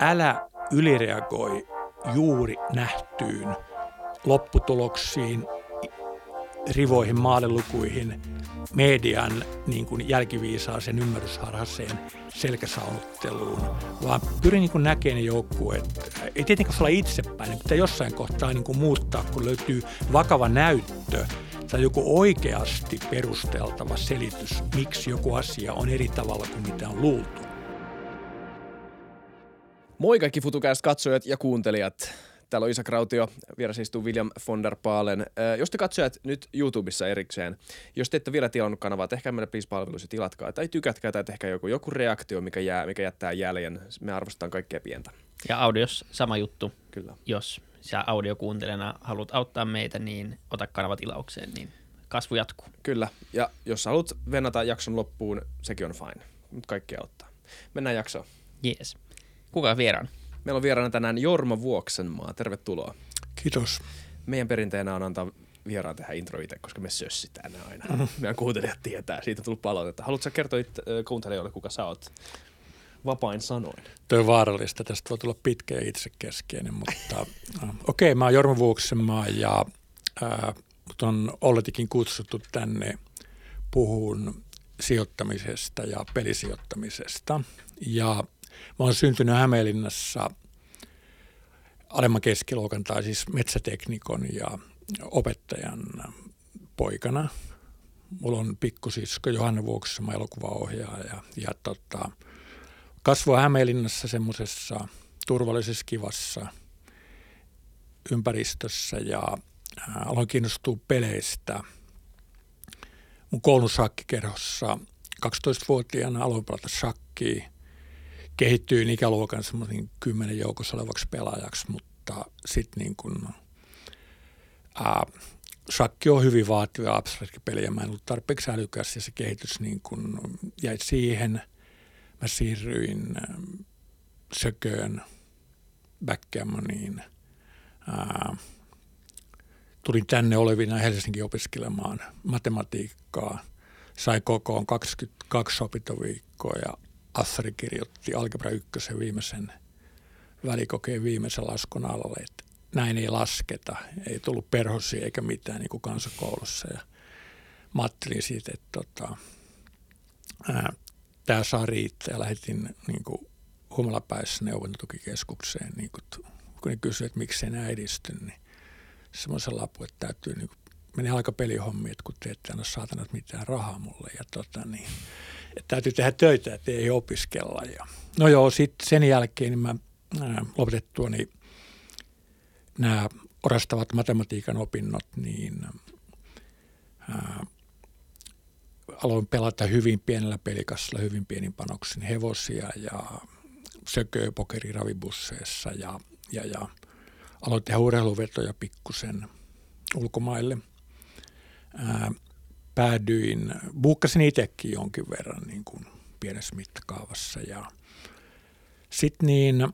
älä ylireagoi juuri nähtyyn lopputuloksiin, rivoihin, maalelukuihin, median niin kuin jälkiviisaaseen ymmärrysharhaseen selkäsaunutteluun, vaan pyrin niin näkemään ne joukkueet. Ei tietenkään olla itsepäin, niin pitää jossain kohtaa niin kuin muuttaa, kun löytyy vakava näyttö tai joku oikeasti perusteltava selitys, miksi joku asia on eri tavalla kuin mitä on luultu. Moi kaikki FutuCast katsojat ja kuuntelijat. Täällä on Isa Krautio, vieressä istuu William von der Paalen. Äh, jos te katsojat nyt YouTubessa erikseen, jos te ette vielä tilannut kanavaa, tehkää meille please palvelus ja tilatkaa. Tai tykätkää tai tehkää joku, joku reaktio, mikä, jää, mikä jättää jäljen. Me arvostetaan kaikkea pientä. Ja audios sama juttu. Kyllä. Jos sä audiokuuntelijana haluat auttaa meitä, niin ota kanava tilaukseen, niin kasvu jatkuu. Kyllä. Ja jos haluat venata jakson loppuun, sekin on fine. Mutta kaikki auttaa. Mennään jaksoon. Jees. Kuka on vieraan? Meillä on vieraana tänään Jorma Vuoksenmaa. Tervetuloa. Kiitos. Meidän perinteenä on antaa vieraan tehdä intro itse, koska me sössitään ne aina. Mm-hmm. Meidän kuuntelijat tietää. Siitä on tullut palautetta. Haluatko sä kertoa itse, kuuntelijoille, kuka sä oot? Vapain sanoin. Tuo on vaarallista. Tästä voi tulla pitkä ja itsekeskeinen, mutta okei, okay, mä oon Jorma Vuoksenmaa ja äh, mut on olletikin kutsuttu tänne puhun sijoittamisesta ja pelisijoittamisesta. Ja Mä oon syntynyt Hämeenlinnassa alemman keskiluokan tai siis metsäteknikon ja opettajan poikana. Mulla on pikkusisko Johanna Vuoksema elokuvaohjaaja ja, tota, kasvoi Hämeenlinnassa semmoisessa turvallisessa kivassa ympäristössä ja ää, aloin kiinnostua peleistä. Mun koulun shakkikerhossa 12-vuotiaana aloin pelata shakkia – kehittyy ikäluokan semmoisen kymmenen joukossa olevaksi pelaajaksi, mutta sitten niin kuin, ää, shakki on hyvin vaativa abstrakti peli ja mä en ollut tarpeeksi älykäs ja se kehitys niin kuin jäi siihen. Mä siirryin sököön, backgammoniin. Tulin tänne olevina Helsinki opiskelemaan matematiikkaa. Sai kokoon 22 opintoviikkoa ja Assari kirjoitti Algebra 1 viimeisen välikokeen viimeisen laskun alalle, että näin ei lasketa, ei tullut perhosia eikä mitään niin kuin kansakoulussa. Ja mä ajattelin siitä, että tota, tämä saa riittää ja lähetin niin kuin humalapäissä neuvontatukikeskukseen, niin kuin, kun ne kysyivät, että miksi enää edisty, niin semmoisen lapun, että täytyy niin kuin, meni aika pelihommi, että kun te ette anna saatanat mitään rahaa mulle. Ja tota, niin, että täytyy tehdä töitä, että ei opiskella. Ja, no joo, sitten sen jälkeen niin mä lopetettua niin nämä orastavat matematiikan opinnot, niin ää, aloin pelata hyvin pienellä pelikassilla, hyvin pienin panoksin hevosia ja sököä pokerirabibusseissa ja, ja, ja aloin tehdä urheiluvetoja pikkusen ulkomaille. Ää, päädyin, buukkasin itsekin jonkin verran niin kuin pienessä mittakaavassa. Ja sitten niin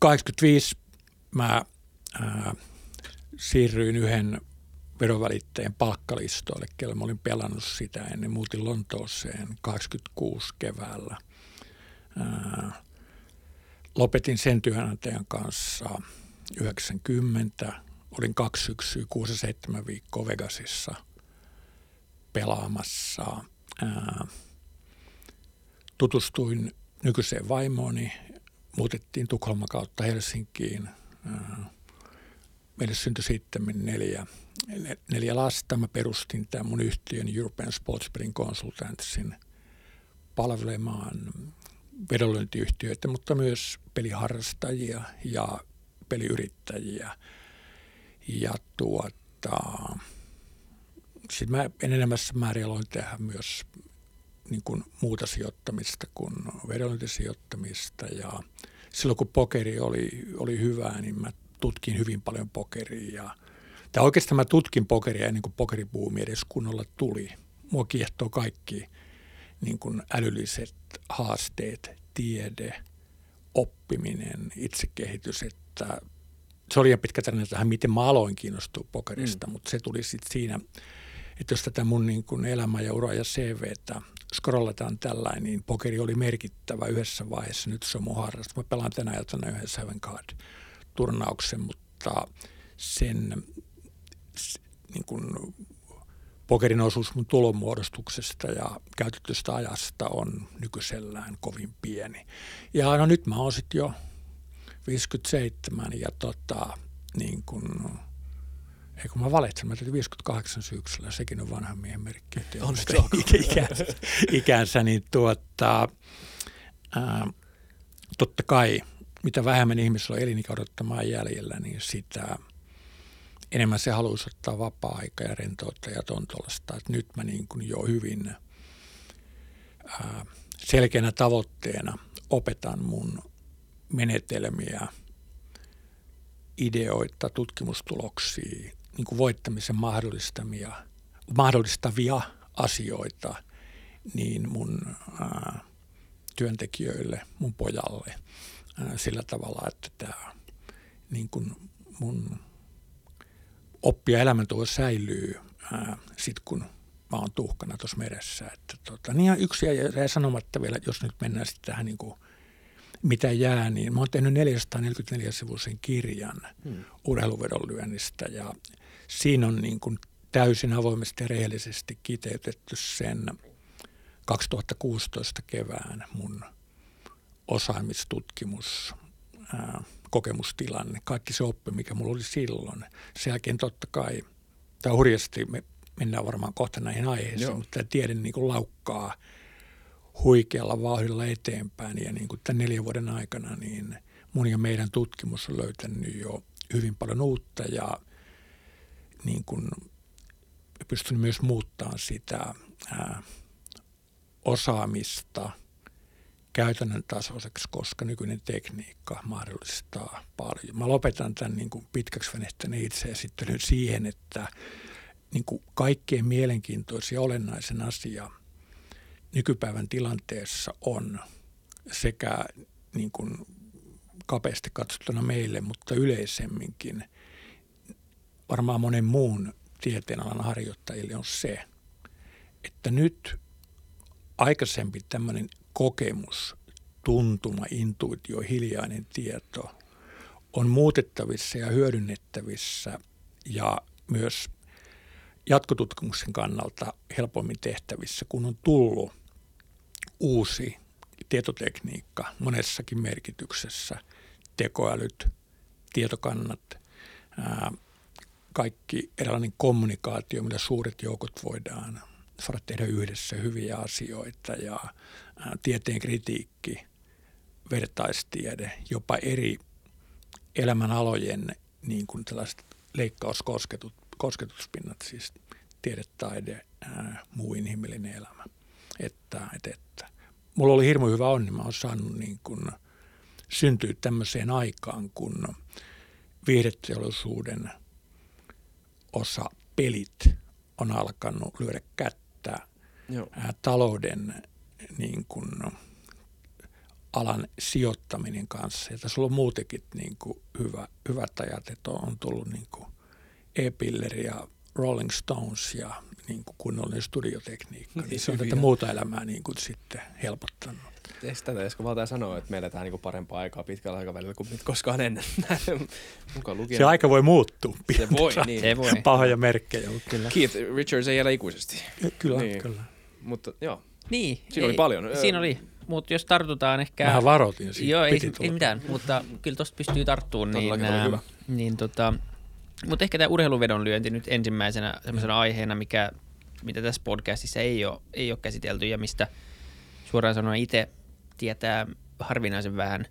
85 mä ää, siirryin yhden verovälitteen palkkalistoille, kello mä olin pelannut sitä ennen, muutin Lontooseen 86 keväällä. Ää, lopetin sen työnantajan kanssa 90, olin kaksi syksyä, 6-7 viikkoa Vegasissa – pelaamassa. Ää, tutustuin nykyiseen vaimooni, muutettiin Tukholma kautta Helsinkiin. Ää, meille syntyi sitten neljä, neljä lasta. Mä perustin tämän mun yhtiön European Sports Betting Consultantsin palvelemaan vedonlyöntiyhtiöitä, mutta myös peliharrastajia ja peliyrittäjiä. Ja tuota, sitten mä enenemässä määrin aloin tehdä myös niin kuin muuta sijoittamista kuin vedonlyöntisijoittamista ja silloin kun pokeri oli, oli hyvää, niin mä tutkin hyvin paljon pokeria ja tai oikeastaan mä tutkin pokeria ennen kuin pokeribuumi edes kunnolla tuli. Mua kiehtoo kaikki niin kuin älylliset haasteet, tiede, oppiminen, itsekehitys, että se oli ihan pitkä tarina tähän, miten mä aloin kiinnostua pokerista, mm. mutta se tuli sitten siinä – että jos tätä mun niin kuin elämä ja ura ja CVtä scrollataan tällainen, niin pokeri oli merkittävä yhdessä vaiheessa. Nyt se on mun harrastus. Mä pelaan tänä iltana yhden Seven Card-turnauksen, mutta sen niin kuin, pokerin osuus mun tulonmuodostuksesta ja käytetystä ajasta on nykyisellään kovin pieni. Ja no nyt mä oon sitten jo 57 ja tota, niin kuin, ei kun mä valitsen, mä tein 58 syksyllä, sekin on vanhan miehen merkki. On se ikänsä, ikänsä, niin tuota, ää, totta kai mitä vähemmän ihmisillä on elinikä odottamaan jäljellä, niin sitä enemmän se haluaisi ottaa vapaa-aikaa ja rentoutta ja tontolasta. Et nyt mä niin kuin jo hyvin ää, selkeänä tavoitteena opetan mun menetelmiä, ideoita, tutkimustuloksia, niin kuin voittamisen mahdollistamia, mahdollistavia asioita niin mun ää, työntekijöille, mun pojalle ää, sillä tavalla, että tämä niin kuin mun oppi- ja elämäntuo säilyy sitten kun mä oon tuhkana tuossa meressä. Että tota, niin yksi jäi sanomatta vielä, jos nyt mennään sitten tähän niin kuin, mitä jää, niin mä oon tehnyt 444-sivuisen kirjan hmm. urheiluvedonlyönnistä ja siinä on niin kuin täysin avoimesti ja rehellisesti kiteytetty sen 2016 kevään mun osaamistutkimus, ää, kokemustilanne, kaikki se oppi, mikä mulla oli silloin. Sen jälkeen totta kai, tämä hurjasti, me mennään varmaan kohta näihin aiheisiin, Joo. mutta tämä tiede niin kuin laukkaa huikealla vauhdilla eteenpäin ja niin kuin tämän neljän vuoden aikana niin mun ja meidän tutkimus on löytänyt jo hyvin paljon uutta ja niin kuin pystynyt myös muuttamaan sitä ää, osaamista käytännön tasoiseksi, koska nykyinen tekniikka mahdollistaa paljon. Mä lopetan tämän niin kuin pitkäksi venehtäneen itseesittelyn siihen, että niin kuin kaikkein mielenkiintoisin ja olennaisen asia nykypäivän tilanteessa on sekä niin kuin kapeasti katsottuna meille, mutta yleisemminkin varmaan monen muun tieteenalan harjoittajille on se, että nyt aikaisempi tämmöinen kokemus, tuntuma, intuitio, hiljainen tieto on muutettavissa ja hyödynnettävissä ja myös jatkotutkimuksen kannalta helpommin tehtävissä, kun on tullut uusi tietotekniikka monessakin merkityksessä, tekoälyt, tietokannat, ää, kaikki erilainen kommunikaatio, mitä suuret joukot voidaan saada tehdä yhdessä hyviä asioita ja tieteen kritiikki, vertaistiede, jopa eri elämänalojen niin kuin tällaiset leikkauskosketuspinnat, siis tiedetaide, ää, muu inhimillinen elämä. Että, että, että. Mulla oli hirmu hyvä onni, mä oon saanut niin kuin syntyä tämmöiseen aikaan, kun viihdeteollisuuden osa pelit on alkanut lyödä kättä Joo. Talouden niin kuin, alan sijoittaminen kanssa. Ja tässä on muutenkin niin kuin hyvä, hyvät ajat, että on tullut niin kuin e-pilleri ja Rolling Stones ja niin kuin kunnollinen studiotekniikka. Niin se on tätä muuta elämää niin kuin sitten helpottanut. Tätä Esko Valtaja sanoo, että me eletään niin parempaa aikaa pitkällä aikavälillä kuin koskaan ennen. Mukaan lukien. Se aika voi muuttua. Se voi, niin. Se voi. Pahoja merkkejä. Kyllä. Keith Richards ei elä ikuisesti. Kyllä, niin. kyllä. Mutta joo. Niin. Siinä ei, oli paljon. Siinä oli mutta jos tartutaan ehkä... Vähän varoitin siitä. Joo, ei, ei mitään, mutta kyllä tuosta pystyy tarttumaan. Niin, ää, niin tota, mutta ehkä tämä urheiluvedon lyönti nyt ensimmäisenä semmoisena aiheena, mikä, mitä tässä podcastissa ei ole, ei ole käsitelty ja mistä suoraan sanoen itse tietää harvinaisen vähän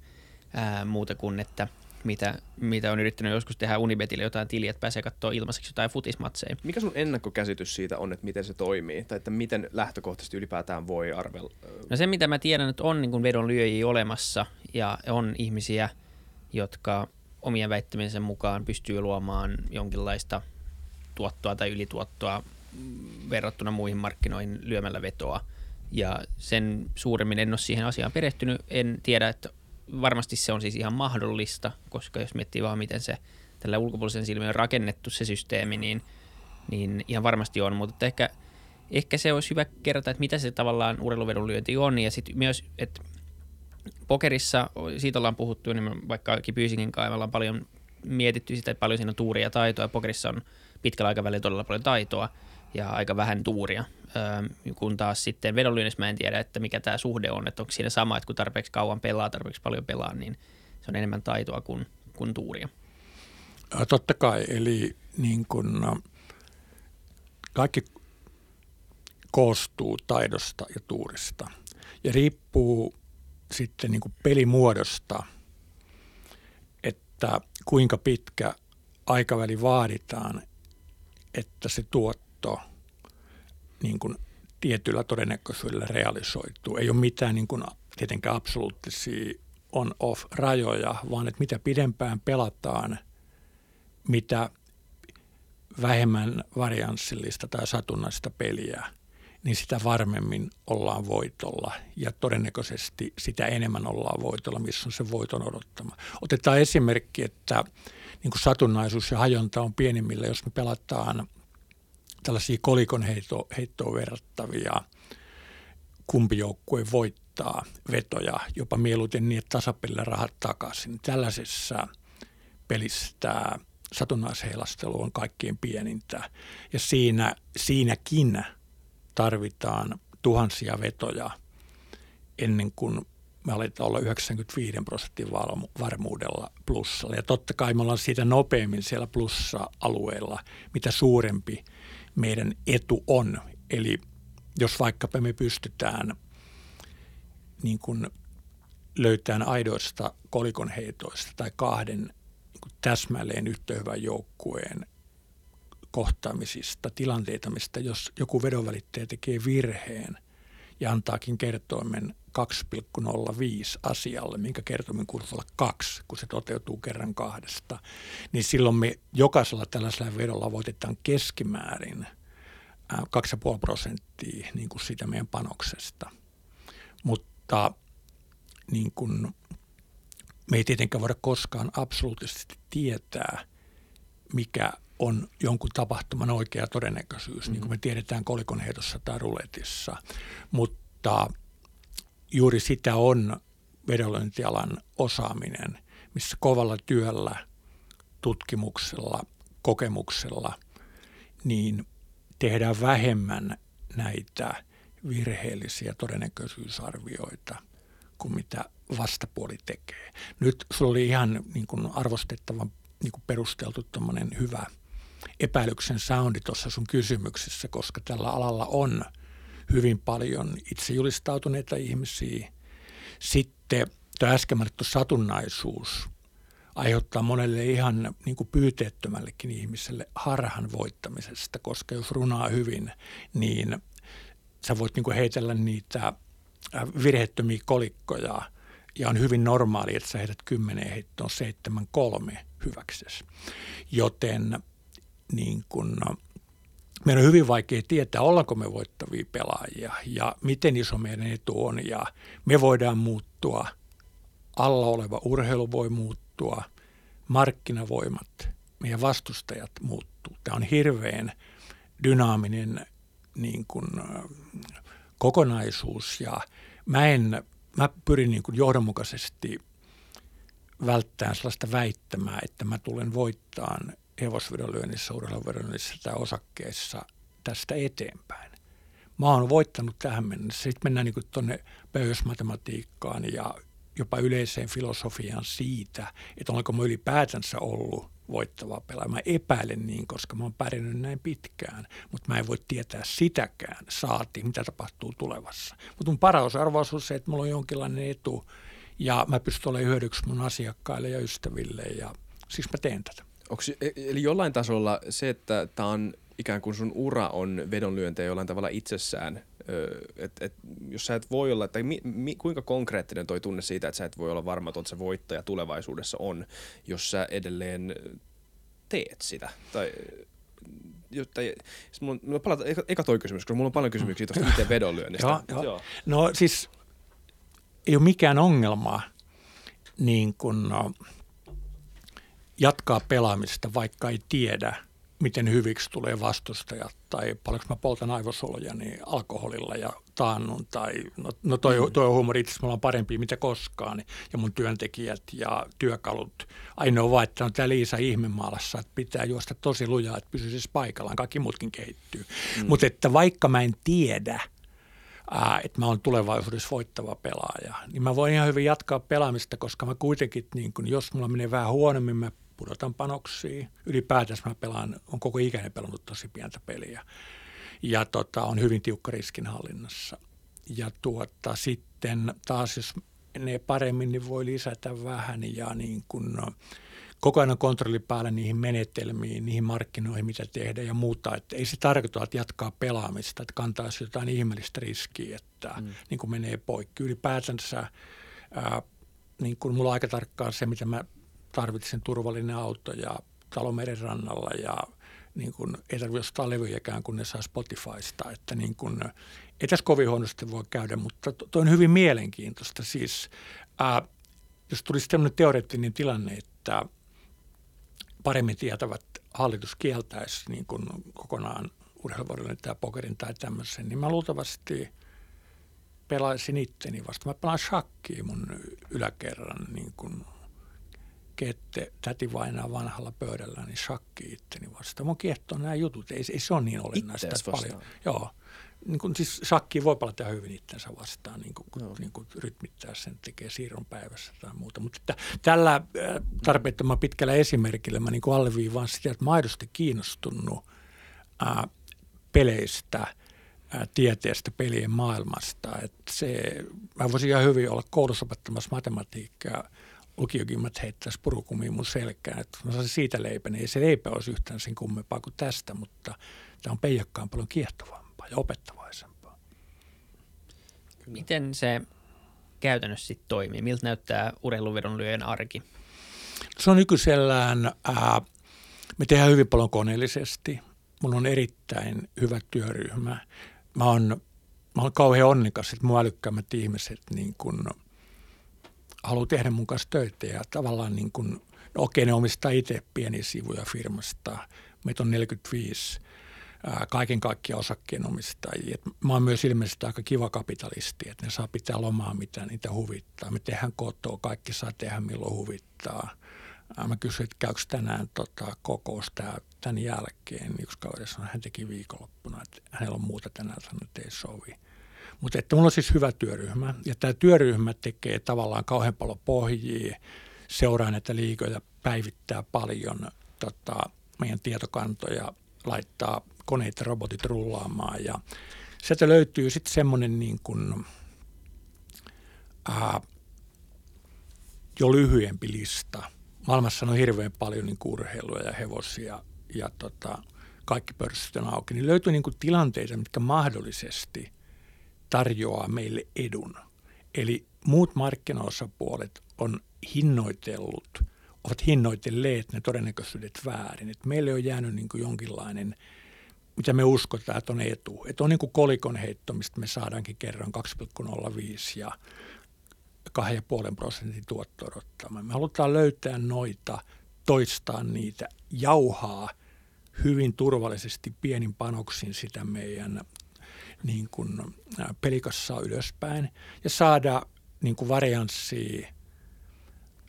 ää, muuta kuin, että mitä, mitä on yrittänyt joskus tehdä Unibetille jotain tiliä, että pääsee katsoa ilmaiseksi jotain futismatseja. Mikä sun ennakkokäsitys siitä on, että miten se toimii? Tai että miten lähtökohtaisesti ylipäätään voi arvella? No se, mitä mä tiedän, että on niin vedon lyöjiä olemassa ja on ihmisiä, jotka omien väittämisen mukaan pystyy luomaan jonkinlaista tuottoa tai ylituottoa verrattuna muihin markkinoihin lyömällä vetoa. Ja sen suuremmin en ole siihen asiaan perehtynyt. En tiedä, että varmasti se on siis ihan mahdollista, koska jos miettii vaan, miten se tällä ulkopuolisen silmin on rakennettu se systeemi, niin, niin ihan varmasti on. Mutta ehkä ehkä se olisi hyvä kertoa, että mitä se tavallaan urheiluvedonlyönti on ja sitten myös, että pokerissa, siitä ollaan puhuttu, niin vaikka Pyysingin kanssa me ollaan paljon mietitty sitä, että paljon siinä on tuuria ja taitoa, pokerissa on pitkällä aikavälillä todella paljon taitoa ja aika vähän tuuria, öö, kun taas sitten vedonlyönnissä mä en tiedä, että mikä tämä suhde on, että onko siinä sama, että kun tarpeeksi kauan pelaa, tarpeeksi paljon pelaa, niin se on enemmän taitoa kuin, kuin tuuria. Totta kai, eli niin kun, kaikki koostuu taidosta ja tuurista ja riippuu sitten niin pelimuodosta, että kuinka pitkä aikaväli vaaditaan, että se tuotto niin kuin tietyllä todennäköisyydellä realisoituu. Ei ole mitään niin kuin tietenkään absoluuttisia on-off-rajoja, vaan että mitä pidempään pelataan, mitä vähemmän varianssillista tai satunnaista peliä, niin sitä varmemmin ollaan voitolla ja todennäköisesti sitä enemmän ollaan voitolla, missä on se voiton odottama. Otetaan esimerkki, että niin kuin satunnaisuus ja hajonta on pienimmillä, jos me pelataan tällaisia kolikon heitto, heittoon verrattavia kumpi joukkue voittaa vetoja, jopa mieluiten niin, että tasapelillä rahat takaisin. Tällaisessa pelissä tämä satunnaisheilastelu on kaikkein pienintä ja siinä, siinäkin tarvitaan tuhansia vetoja ennen kuin me aletaan olla 95 prosentin varmuudella plussalla. Ja totta kai me ollaan siitä nopeammin siellä plussa-alueella, mitä suurempi meidän etu on. Eli jos vaikkapa me pystytään niin kuin löytämään aidoista kolikonheitoista tai kahden niin täsmälleen yhtä hyvän joukkueen kohtaamisista, tilanteita, mistä jos joku vedonvälittäjä tekee virheen ja antaakin kertoimen 2,05 asialle, minkä kertoimen kuuluu olla kaksi, kun se toteutuu kerran kahdesta, niin silloin me jokaisella tällaisella vedolla voitetaan keskimäärin 2,5 prosenttia niin kuin siitä meidän panoksesta. Mutta niin kuin, me ei tietenkään voida koskaan absoluuttisesti tietää, mikä on jonkun tapahtuman oikea todennäköisyys, mm-hmm. niin kuin me tiedetään kolikonheitossa tai ruletissa. Mutta juuri sitä on vedonlyöntialan osaaminen, missä kovalla työllä, tutkimuksella, kokemuksella, niin tehdään vähemmän näitä virheellisiä todennäköisyysarvioita kuin mitä vastapuoli tekee. Nyt sulla oli ihan niin kuin arvostettavan niin kuin perusteltu hyvä – epäilyksen soundi tuossa sun kysymyksessä, koska tällä alalla on hyvin paljon itse julistautuneita ihmisiä. Sitten tämä äsken mainittu satunnaisuus aiheuttaa monelle ihan niin kuin pyyteettömällekin ihmiselle harhan voittamisesta, koska jos runaa hyvin, niin sä voit niin kuin heitellä niitä äh, virheettömiä kolikkoja ja on hyvin normaali, että sä heität kymmenen heittoon seitsemän kolme hyväksesi. Joten niin kun, no, meidän on hyvin vaikea tietää, ollaanko me voittavia pelaajia ja miten iso meidän etu on. Ja me voidaan muuttua, alla oleva urheilu voi muuttua, markkinavoimat, meidän vastustajat muuttuu. Tämä on hirveän dynaaminen niin kuin, kokonaisuus ja mä, en, mä pyrin niin kuin johdonmukaisesti välttämään sellaista väittämää, että mä tulen voittamaan hevosvedonlyönnissä, urheiluvedonlyönnissä tai osakkeessa tästä eteenpäin. Mä oon voittanut tähän mennessä. Sitten mennään niin tuonne pöydäsmatematiikkaan ja jopa yleiseen filosofiaan siitä, että olenko mä ylipäätänsä ollut voittava pelaaja. Mä epäilen niin, koska mä oon pärjännyt näin pitkään, mutta mä en voi tietää sitäkään, saati mitä tapahtuu tulevassa. Mutta mun paras arvaus on se, että mulla on jonkinlainen etu ja mä pystyn olemaan hyödyksi mun asiakkaille ja ystäville ja siis mä teen tätä. Onks, e, eli jollain tasolla se, että tämä on ikään kuin sun ura on vedonlyöntejä jollain tavalla itsessään, että et, jos sä et voi olla, tai mi, mi, kuinka konkreettinen toi tunne siitä, että sä et voi olla varma, että se voittaja tulevaisuudessa on, jos sä edelleen teet sitä, tai jotta, siis mulla, mulla palata, eka, eka toi kysymys, koska mulla on paljon kysymyksiä tuosta itse vedonlyönnistä. joo, joo. joo. No siis ei ole mikään ongelma niin kun, no, jatkaa pelaamista, vaikka ei tiedä, miten hyviksi tulee vastustajat tai paljonko mä poltan aivosoluja niin alkoholilla ja taannun tai no, no toi, mm. toi on huumori itse asiassa parempi mitä koskaan niin, ja mun työntekijät ja työkalut. Ainoa vaan, että on tämä Liisa ihmemaalassa, että pitää juosta tosi lujaa, että pysyisi siis paikallaan. Kaikki muutkin kehittyy. Mm. Mutta että vaikka mä en tiedä, ää, että mä oon tulevaisuudessa voittava pelaaja, niin mä voin ihan hyvin jatkaa pelaamista, koska mä kuitenkin, niin kun, jos mulla menee vähän huonommin, mä pudotan panoksia. Ylipäätänsä mä pelaan, on koko ikäinen pelannut tosi pientä peliä. Ja tota, on hyvin tiukka riskinhallinnassa. Ja tuota, sitten taas, jos ne paremmin, niin voi lisätä vähän ja niin kuin, no, koko ajan kontrolli päällä niihin menetelmiin, niihin markkinoihin, mitä tehdään ja muuta. Että ei se tarkoita, että jatkaa pelaamista, että kantaisi jotain ihmeellistä riskiä, että mm. niin kuin menee poikki. Ylipäätänsä ää, niin kuin mulla on aika tarkkaan se, mitä mä tarvitsen turvallinen auto ja talo rannalla ja niin kuin, ei tarvitse ostaa levyjäkään, kun ne saa Spotifysta. Että niin kuin, ei tässä kovin huonosti voi käydä, mutta tuo on hyvin mielenkiintoista. Siis, ää, jos tulisi sellainen teoreettinen tilanne, että paremmin tietävät hallitus kieltäisi niin kuin kokonaan urheiluvuodelle tämä pokerin tai tämmöisen, niin mä luultavasti pelaisin itteni vasta. Mä pelaan shakkiin mun yläkerran niin kuin kette täti vainaa vanhalla pöydällä, niin shakki itteni vastaan. Mun kiehtoo nämä jutut, ei, ei se ole niin olennaista. Paljon. Joo. Niin kuin, siis shakki voi palata hyvin itsensä vastaan, niin kun niin kuin rytmittää sen, tekee siirron päivässä tai muuta. Mutta että, tällä äh, tarpeettoman pitkällä esimerkillä mä niin alleviivaan sitä, että mä aidosti kiinnostunut ää, äh, peleistä, äh, tieteestä, pelien maailmasta. Että se, mä voisin ihan hyvin olla koulussa opettamassa matematiikkaa, lukiokimmat heittäisi purukumiin mun selkään, että mä saisin siitä leipän. Ei se leipä olisi yhtään sen kummempaa kuin tästä, mutta tämä on peijakkaan paljon kiehtovampaa ja opettavaisempaa. Miten se käytännössä sitten toimii? Miltä näyttää urheiluvedonlyöjän arki? Se on nykyisellään, ää, me tehdään hyvin paljon koneellisesti. Mun on erittäin hyvä työryhmä. Mä oon, mä oon kauhean onnikas, että mun älykkäämmät ihmiset niin kun – haluaa tehdä mun kanssa töitä ja tavallaan niin kuin, no okei ne omistaa itse pieniä sivuja firmasta. Meitä on 45 ää, kaiken kaikkiaan osakkeenomistajia. Et mä oon myös ilmeisesti aika kiva kapitalisti, että ne saa pitää lomaa mitä niitä huvittaa. Me tehdään kotoa, kaikki saa tehdä milloin huvittaa. Ää, mä kysyin, että käykö tänään tota, kokous tämän jälkeen. Yksi kaveri sanoi, hän teki viikonloppuna, että hänellä on muuta tänään, sanoi, että ei sovi. Mutta että mulla on siis hyvä työryhmä ja tämä työryhmä tekee tavallaan kauhean paljon pohjia, seuraa näitä liikoja, päivittää paljon tota, meidän tietokantoja, laittaa koneet ja robotit rullaamaan. Ja sieltä löytyy sitten semmoinen niin kuin, ää, jo lyhyempi lista. Maailmassa on hirveän paljon niin urheilua ja hevosia ja tota, kaikki pörssit on auki, niin löytyy niin kuin tilanteita, mitkä mahdollisesti – tarjoaa meille edun. Eli muut markkinaosapuolet on hinnoitellut, ovat hinnoitelleet ne todennäköisyydet väärin. Et meille on jäänyt niin kuin jonkinlainen, mitä me uskotaan, että on etu. Että on niin kuin kolikon heitto, mistä me saadaankin kerran 2,05 ja 2,5 prosentin tuotto odottamaan. Me halutaan löytää noita, toistaa niitä, jauhaa hyvin turvallisesti pienin panoksin sitä meidän niin kuin pelikassaa ylöspäin ja saada niin kuin varianssia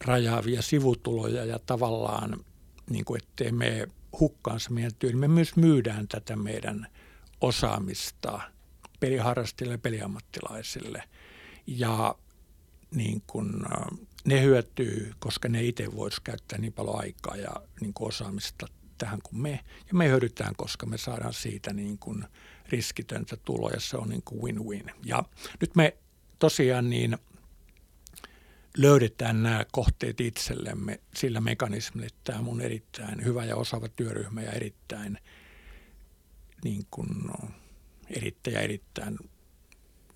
rajaavia sivutuloja ja tavallaan, niin kuin ettei me hukkaansa meidän työn. Me myös myydään tätä meidän osaamista peliharrastajille ja peliammattilaisille. Ja niin kun, ne hyötyy, koska ne itse voisi käyttää niin paljon aikaa ja niin osaamista tähän kuin me. Ja me hyödytään, koska me saadaan siitä niin kuin riskitöntä tuloa ja se on niin kuin win-win. Ja nyt me tosiaan niin löydetään nämä kohteet itsellemme sillä mekanismilla, että tämä on erittäin hyvä ja osaava työryhmä ja erittäin niin kuin, no, erittäin, erittäin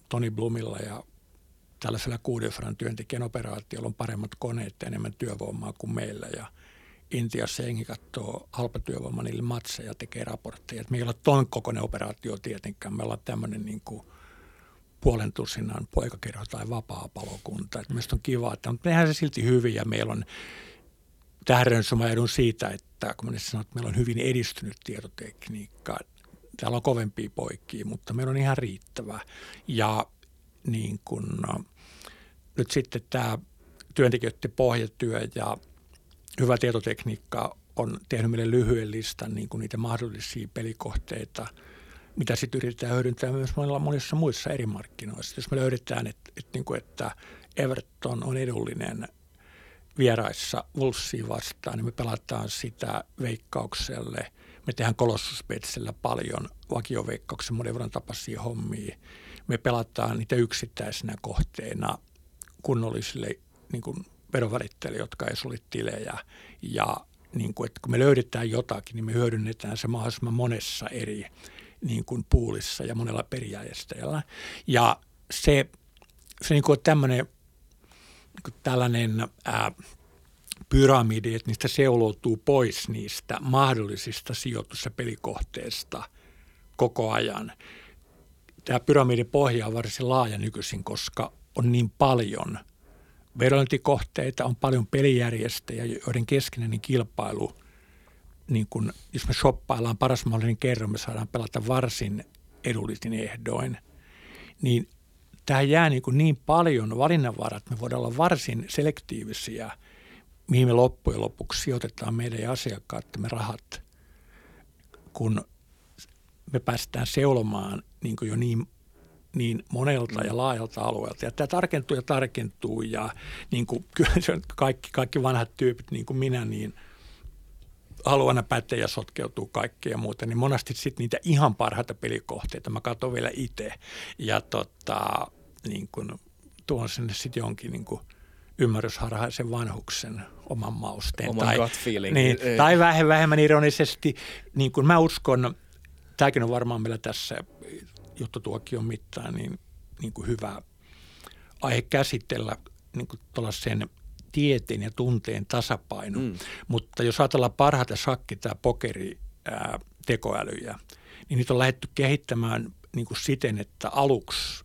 Toni Blumilla ja tällaisella kuuden työntekijän operaatiolla on paremmat koneet ja enemmän työvoimaa kuin meillä ja – Intiassa jengi katsoo halpatyövoiman niille matseja ja tekee raportteja. Et me ei ole ton kokoinen operaatio tietenkään. Me ollaan tämmöinen niin puolen tusinan poikakerho tai vapaa-palokunta. Et mielestäni on kiva, että mutta tehdään se silti hyvin ja meillä on mä edun siitä, että kun mä sanon, että meillä on hyvin edistynyt tietotekniikka, täällä on kovempia poikia, mutta meillä on ihan riittävää. Ja niin kun, nyt sitten tämä työntekijöiden pohjatyö ja hyvä tietotekniikka on tehnyt meille lyhyen listan niin kuin niitä mahdollisia pelikohteita, mitä sitten yritetään hyödyntää myös monilla, monissa muissa eri markkinoissa. Jos me löydetään, että, että, niin kuin, että Everton on edullinen vieraissa Wolvesia vastaan, niin me pelataan sitä veikkaukselle. Me tehdään kolossuspetsellä paljon vakioveikkauksen monen tapaisia hommia. Me pelataan niitä yksittäisenä kohteena kunnollisille niin kuin verovälittäjille, jotka ei sulit tilejä. Ja niin kuin, että kun me löydetään jotakin, niin me hyödynnetään se mahdollisimman monessa eri niin kuin puulissa ja monella perijärjestäjällä. Ja se, se niin kuin tämmöinen niin tällainen ää, pyramidi, että niistä seuloutuu pois niistä mahdollisista sijoitus- ja pelikohteista koko ajan. Tämä pyramidin pohja on varsin laaja nykyisin, koska on niin paljon verointikohteita, on paljon pelijärjestäjiä, joiden keskinäinen kilpailu, niin kun, jos me shoppaillaan paras mahdollinen kerran, me saadaan pelata varsin edullisin ehdoin, niin tähän jää niin, kuin niin paljon valinnanvaraa, että me voidaan olla varsin selektiivisiä, mihin me loppujen lopuksi sijoitetaan meidän asiakkaattemme rahat, kun me päästään seulomaan niin kuin jo niin, niin monelta ja laajalta alueelta. Ja tämä tarkentuu ja tarkentuu ja niin kuin, kyllä se on kaikki, kaikki vanhat tyypit niin kuin minä, niin haluana pätee ja sotkeutuu kaikkea ja muuta, niin monesti sitten niitä ihan parhaita pelikohteita mä katson vielä itse ja tota, niin kuin, tuon sinne sitten jonkin niin kuin, ymmärrysharhaisen vanhuksen oman mausteen. Oman tai, gut feeling. Niin, tai vähän vähemmän ironisesti, niin kuin mä uskon, tämäkin on varmaan meillä tässä juttutuokion mittaan niin, niin kuin hyvä aihe käsitellä niin kuin sen tieteen ja tunteen tasapaino. Mm. Mutta jos ajatellaan parhaita shakki- tai pokeri ää, tekoälyjä, niin niitä on lähdetty kehittämään niin kuin siten, että aluksi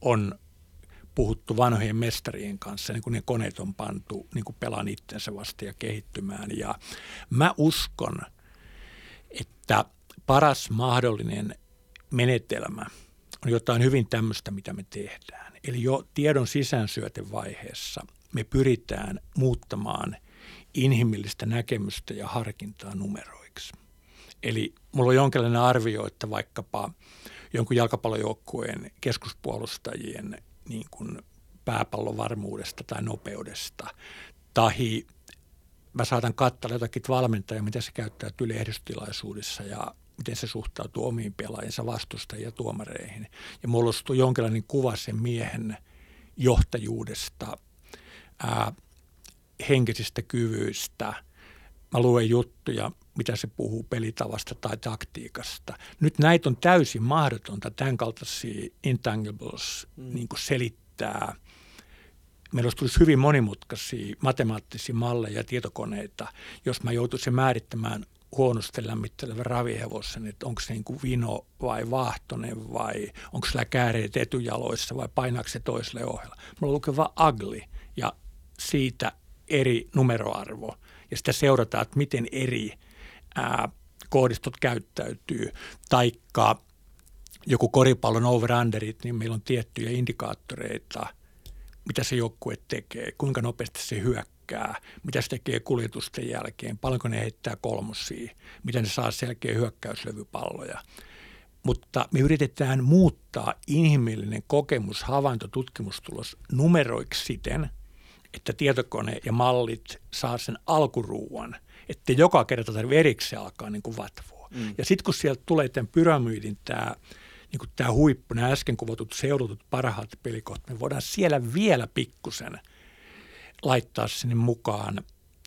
on puhuttu vanhojen mestarien kanssa, niin kuin ne koneet on pantu niin kuin pelaan itsensä vasta ja kehittymään. Ja mä uskon, että paras mahdollinen menetelmä on jotain hyvin tämmöistä, mitä me tehdään. Eli jo tiedon sisäänsyötevaiheessa me pyritään muuttamaan inhimillistä näkemystä ja harkintaa numeroiksi. Eli mulla on jonkinlainen arvio, että vaikkapa jonkun jalkapallojoukkueen keskuspuolustajien niin kuin pääpallon varmuudesta tai nopeudesta. Tai mä saatan katsella jotakin valmentajaa, miten se käyttäytyy lehdistötilaisuudessa ja miten se suhtautuu omiin pelaajinsa vastustajia ja tuomareihin. Ja muodostuu jonkinlainen kuva sen miehen johtajuudesta, ää, henkisistä kyvyistä. Mä luen juttuja, mitä se puhuu pelitavasta tai taktiikasta. Nyt näitä on täysin mahdotonta tämän kaltaisia intangibles mm. niin selittää. Meillä tulisi hyvin monimutkaisia matemaattisia malleja ja tietokoneita, jos mä joutuisin määrittämään huonosti lämmittelevän ravihevosen, että onko se niin kuin vino vai vaahtonen vai onko sillä kääreet etujaloissa vai painaako se toiselle ohjella. Mulla lukee vain ugly ja siitä eri numeroarvo. Ja sitä seurataan, että miten eri ää, koodistot käyttäytyy, taikka joku koripallon over-underit, niin meillä on tiettyjä indikaattoreita, mitä se joukkue tekee, kuinka nopeasti se hyökkää, mitä se tekee kuljetusten jälkeen, paljonko ne heittää kolmosia, miten ne saa selkeä hyökkäyslevypalloja. Mutta me yritetään muuttaa inhimillinen kokemus, havainto, tutkimustulos numeroiksi siten, että tietokone ja mallit saa sen alkuruuan – että joka kerta tarvitse erikseen alkaa niin kuin vatvoa. Mm. Ja sitten kun sieltä tulee tämän pyramidin tämä niin kuin tämä huippu, nämä äsken kuvatut seudutut parhaat pelikohtat, me voidaan siellä vielä pikkusen laittaa sinne mukaan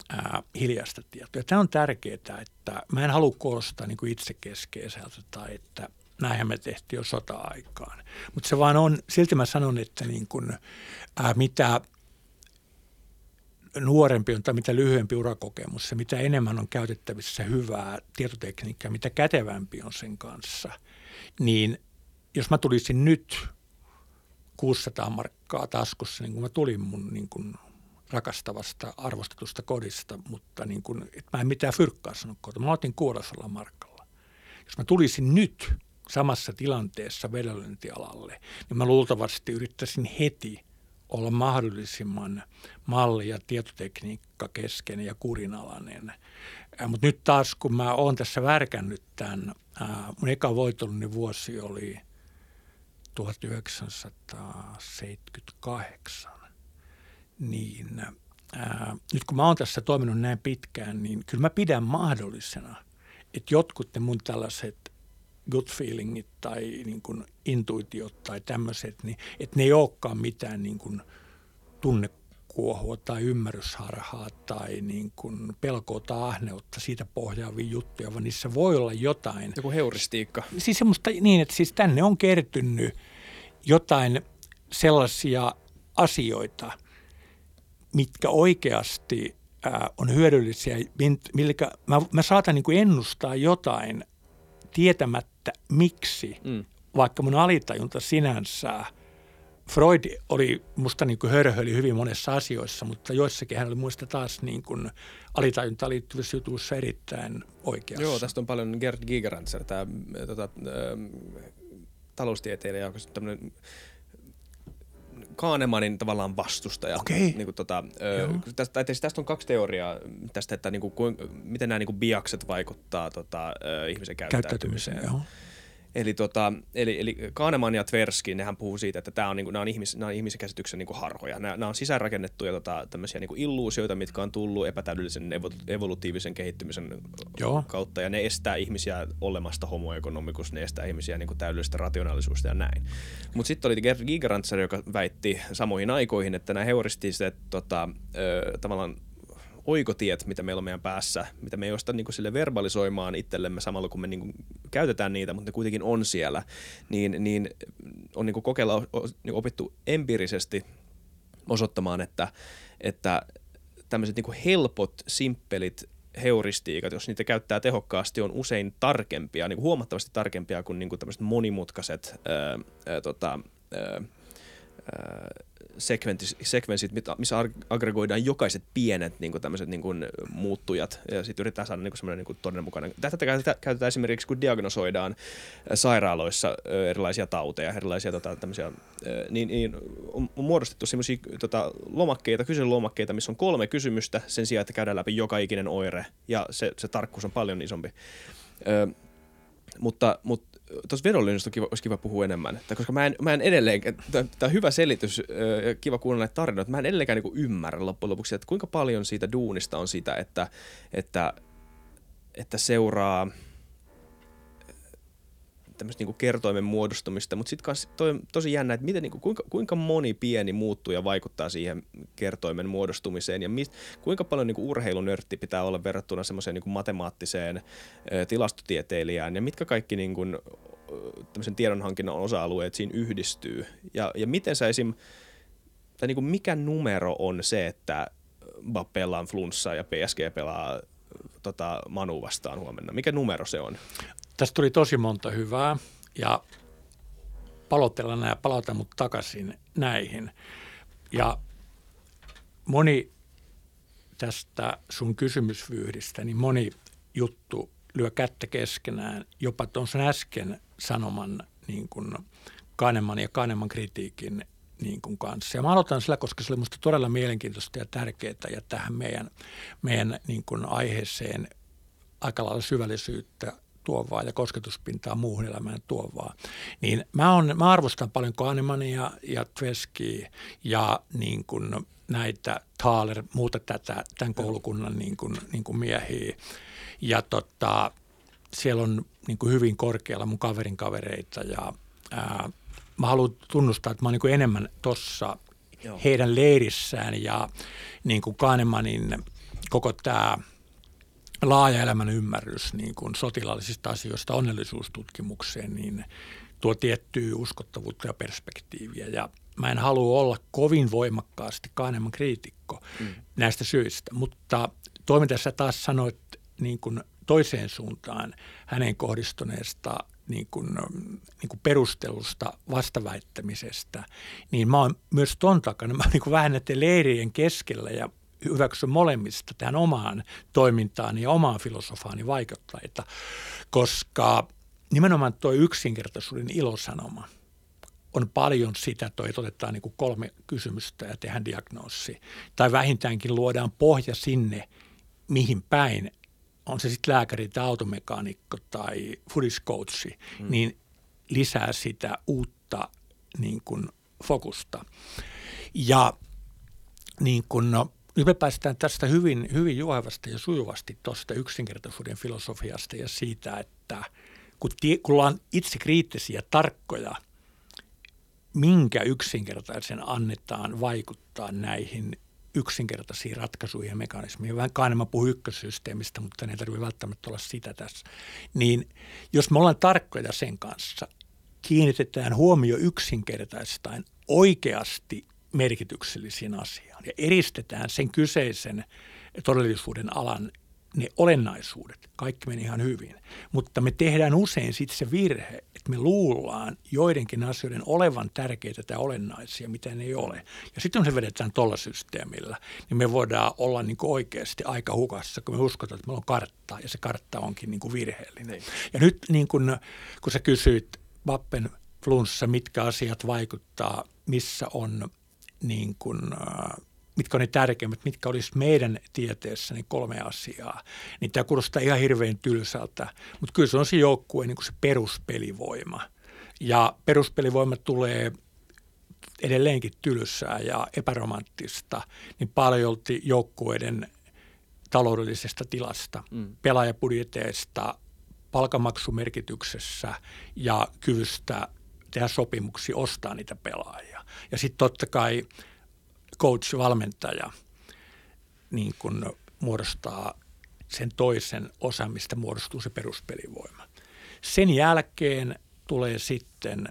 ää, hiljaista tietoa. Tämä on tärkeää, että mä en halua kuulostaa niin kuin itsekeskeiseltä tai että näinhän me tehtiin jo sota-aikaan. Mutta se vaan on, silti mä sanon, että niin kuin, ää, mitä nuorempi on tai mitä lyhyempi urakokemus, se mitä enemmän on käytettävissä hyvää tietotekniikkaa, mitä kätevämpi on sen kanssa, niin jos mä tulisin nyt 600 markkaa taskussa, niin kun mä tulin mun niin kun rakastavasta, arvostetusta kodista, mutta niin kuin, että mä en mitään fyrkkaa sanonut kotona. Mä otin 600 markalla. Jos mä tulisin nyt samassa tilanteessa vedonlyöntialalle, niin mä luultavasti yrittäisin heti olla mahdollisimman malli- ja tietotekniikka keskeinen ja kurinalainen. Mutta nyt taas, kun mä oon tässä värkännyt tämän, mun eka voitollinen vuosi oli 1978, niin ää, nyt kun mä oon tässä toiminut näin pitkään, niin kyllä mä pidän mahdollisena, että jotkut ne mun tällaiset gut feelingit tai niin kuin intuitiot tai tämmöiset, niin että ne ei olekaan mitään niin kuin tunnekuohua tai ymmärrysharhaa tai niin kuin pelkoa tai ahneutta siitä pohjaavia juttuja, vaan niissä voi olla jotain. Joku heuristiikka. Siis semmoista niin, että siis tänne on kertynyt jotain sellaisia asioita, mitkä oikeasti ää, on hyödyllisiä, millä mä, mä saatan niin kuin ennustaa jotain tietämättä miksi, mm. vaikka mun alitajunta sinänsä, Freud oli musta niin kuin hörhöili hyvin monessa asioissa, mutta joissakin hän oli muista taas niin kuin alitajuntaan liittyvissä jutuissa erittäin oikeassa. Joo, tästä on paljon Gerd Gigeranzer, tämä tota, äh, taloustieteilijä, joka on tämmöinen Kahnemanin tavallaan vastustaja. Okei. Niin kuin, tota, tästä, tästä on kaksi teoriaa tästä, että niin kuin, miten nämä niin kuin biakset vaikuttaa tota, ihmisen käyttäytymiseen. käyttäytymiseen joo. Eli, tota, eli, eli Kahneman ja Tversky, nehän puhuu siitä, että tämä on, niinku, nämä on, ihmis, nämä on ihmisen käsityksen niinku harhoja. Nämä, nämä on sisäänrakennettuja tota, tämmöisiä niinku illuusioita, mitkä on tullut epätäydellisen evolutiivisen kehittymisen Joo. kautta, ja ne estää ihmisiä olemasta homoekonomikus, ne estää ihmisiä niinku täydellisestä rationaalisuudesta ja näin. Mutta sitten oli Gerd Gigerantzer, joka väitti samoihin aikoihin, että nämä heuristiset tota, ö, tavallaan oikotiet, mitä meillä on meidän päässä, mitä me ei osta niin sille verbalisoimaan itsellemme samalla, kun me niin kuin käytetään niitä, mutta ne kuitenkin on siellä, niin, niin on niin kuin kokeilla niin opittu empiirisesti osoittamaan, että, että tämmöiset niin kuin helpot, simppelit heuristiikat, jos niitä käyttää tehokkaasti, on usein tarkempia, niin kuin huomattavasti tarkempia kuin, niin kuin tämmöiset monimutkaiset ää, ää, tota, ää, sekvenssit, missä aggregoidaan jokaiset pienet niin kuin tämmöiset niin kuin muuttujat ja sitten yritetään saada niin semmoinen niin todenmukainen. Tätä käytetään esimerkiksi, kun diagnosoidaan sairaaloissa erilaisia tauteja, erilaisia tota, tämmöisiä, niin, niin on muodostettu semmoisia tota, lomakkeita, kyselylomakkeita, missä on kolme kysymystä sen sijaan, että käydään läpi joka ikinen oire ja se, se tarkkuus on paljon isompi. Ö, mutta, mutta tuossa vedonlyönnistä olisi kiva puhua enemmän, että koska mä en, mä en edelleen, tämä on hyvä selitys ja kiva kuulla näitä tarinoita, mä en edelleenkään niin ymmärrä loppujen lopuksi, että kuinka paljon siitä duunista on sitä, että, että, että seuraa – tämmöistä niin kertoimen muodostumista, mutta sitten tosi jännä, että miten, niin kuin, kuinka, kuinka moni pieni muuttuja vaikuttaa siihen kertoimen muodostumiseen ja mist, kuinka paljon niin kuin urheilunörtti pitää olla verrattuna semmoiseen niin matemaattiseen ä, tilastotieteilijään ja mitkä kaikki niin kuin, tämmöisen tiedonhankinnan osa-alueet siinä yhdistyy ja, ja miten sä esim, tai niin kuin mikä numero on se, että Bappe pelaa flunssa ja PSG pelaa tota, Manu vastaan huomenna. Mikä numero se on? Tästä tuli tosi monta hyvää ja palotella nämä, palauta mut takaisin näihin. Ja moni tästä sun kysymysvyyhdistä, niin moni juttu lyö kättä keskenään, jopa tuon äsken sanoman niin kuin Kahneman ja Kahneman kritiikin niin kuin kanssa. Ja mä aloitan sillä, koska se oli minusta todella mielenkiintoista ja tärkeää ja tähän meidän, meidän niin kuin aiheeseen aika lailla syvällisyyttä tuovaa ja kosketuspintaa muuhun elämään tuovaa. Niin mä, on, mä arvostan paljon Kahnemania ja Tveskiä ja niin kuin näitä Thaler, muuta tätä, tämän koulukunnan niin kuin, niin kuin miehiä. Ja tota, siellä on niin kuin hyvin korkealla mun kaverin kavereita ja ää, mä haluan tunnustaa, että mä oon niin kuin enemmän tuossa heidän leirissään ja niin kuin Kahnemanin koko tämä – laaja elämän ymmärrys niin kuin sotilaallisista asioista onnellisuustutkimukseen, niin tuo tiettyä uskottavuutta ja perspektiiviä. Ja mä en halua olla kovin voimakkaasti Kahneman kriitikko mm. näistä syistä, mutta toimintassa taas sanoit niin kuin toiseen suuntaan hänen kohdistuneesta niin kuin, niin kuin perustelusta vastaväittämisestä, niin mä oon myös ton takana. Mä niin kuin vähän näiden leirien keskellä ja hyväksy molemmista tähän omaan toimintaan ja omaan filosofaani vaikuttajia, koska nimenomaan tuo yksinkertaisuuden ilosanoma on paljon sitä, toi, että otetaan niin kuin kolme kysymystä ja tehdään diagnoosi. Tai vähintäänkin luodaan pohja sinne, mihin päin, on se sitten lääkäri tai automekaanikko tai foodiskoutsi, mm. niin lisää sitä uutta niin kuin, fokusta. Ja niin kuin, no, nyt me päästään tästä hyvin, hyvin juohevasti ja sujuvasti tuosta yksinkertaisuuden filosofiasta ja siitä, että kun, tie, kun ollaan itse kriittisiä tarkkoja, minkä yksinkertaisen annetaan vaikuttaa näihin yksinkertaisiin ratkaisuihin ja mekanismiin. Vähän Kahneman puhuu ykkössysteemistä, mutta ei tarvitse välttämättä olla sitä tässä. Niin jos me ollaan tarkkoja sen kanssa, kiinnitetään huomio yksinkertaistaen oikeasti merkityksellisiin asiaan ja eristetään sen kyseisen todellisuuden alan ne olennaisuudet, kaikki meni ihan hyvin. Mutta me tehdään usein sitten se virhe, että me luullaan joidenkin asioiden olevan tärkeitä tai olennaisia, mitä ne ei ole. Ja sitten kun se vedetään tuolla systeemillä, niin me voidaan olla niin kuin oikeasti aika hukassa, kun me uskotaan, että meillä on kartta ja se kartta onkin niin kuin virheellinen. Ja nyt niin kun, kun sä kysyit Vappen flunssa, mitkä asiat vaikuttaa, missä on niin kuin, äh, mitkä on ne tärkeimmät, mitkä olisi meidän tieteessä niin kolme asiaa, niin tämä kuulostaa ihan hirveän tylsältä, mutta kyllä se on se joukkue niin kuin se peruspelivoima. Ja peruspelivoima tulee edelleenkin tylsää ja epäromanttista, niin paljolti joukkueiden taloudellisesta tilasta, mm. pelaajapudjeteista, palkamaksumerkityksessä ja kyvystä tehdä sopimuksia, ostaa niitä pelaajia. Ja sitten totta kai coach-valmentaja niin kun muodostaa sen toisen osan, mistä muodostuu se peruspelivoima. Sen jälkeen tulee sitten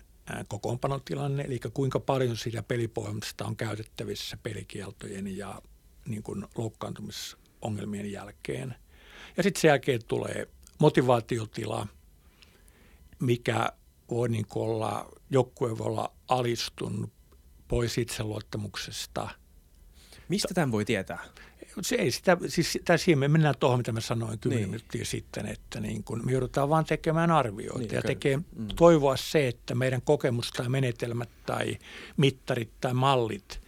kokoonpanotilanne, eli kuinka paljon siitä pelipohjasta on käytettävissä pelikieltojen ja niin kuin loukkaantumisongelmien jälkeen. Ja sitten sen jälkeen tulee motivaatiotila, mikä voi niin olla, joukkue voi olla alistunut pois itseluottamuksesta. Mistä tämän voi tietää? Se ei sitä, siis sitä siihen me mennään tuohon, mitä mä sanoin kymmenen niin. minuuttia sitten, että niin kun me joudutaan vaan tekemään arvioita niin, ja tekee, mm. toivoa se, että meidän kokemus tai menetelmät tai mittarit tai mallit,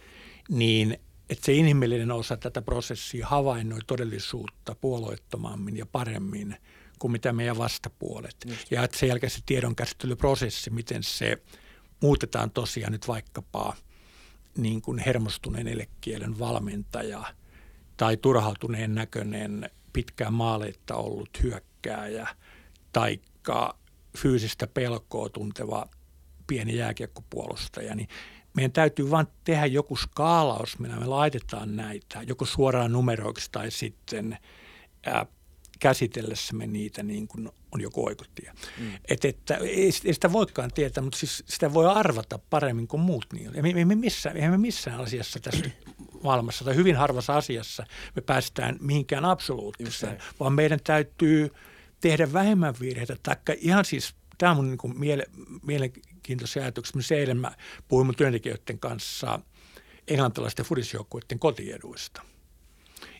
niin että se inhimillinen osa tätä prosessia havainnoi todellisuutta puolueettomammin ja paremmin kuin mitä meidän vastapuolet. Just. Ja että sen jälkeen se tiedonkäsittelyprosessi, miten se muutetaan tosiaan nyt vaikkapa – niin kuin hermostuneen elekielen valmentaja tai turhautuneen näköinen pitkään maaleetta ollut hyökkääjä tai fyysistä pelkoa tunteva pieni jääkiekkopuolustaja, niin meidän täytyy vain tehdä joku skaalaus, millä me laitetaan näitä, joko suoraan numeroiksi tai sitten ää, käsitellessämme niitä niin kuin on joku oikotie. Mm. Et, että ei, ei sitä voikaan tietää, mutta siis sitä voi arvata paremmin kuin muut niin. Ja me, me, missään, eihän me missään asiassa tässä maailmassa tai hyvin harvassa asiassa me päästään mihinkään absoluuttiseen, vaan meidän täytyy tehdä vähemmän virheitä. Taikka ihan siis, tämä on mun niin miele, mielenkiintoisia ajatuksia. Se eilen mä puhuin mun työntekijöiden kanssa englantilaisten fudisjoukkuiden kotieduista –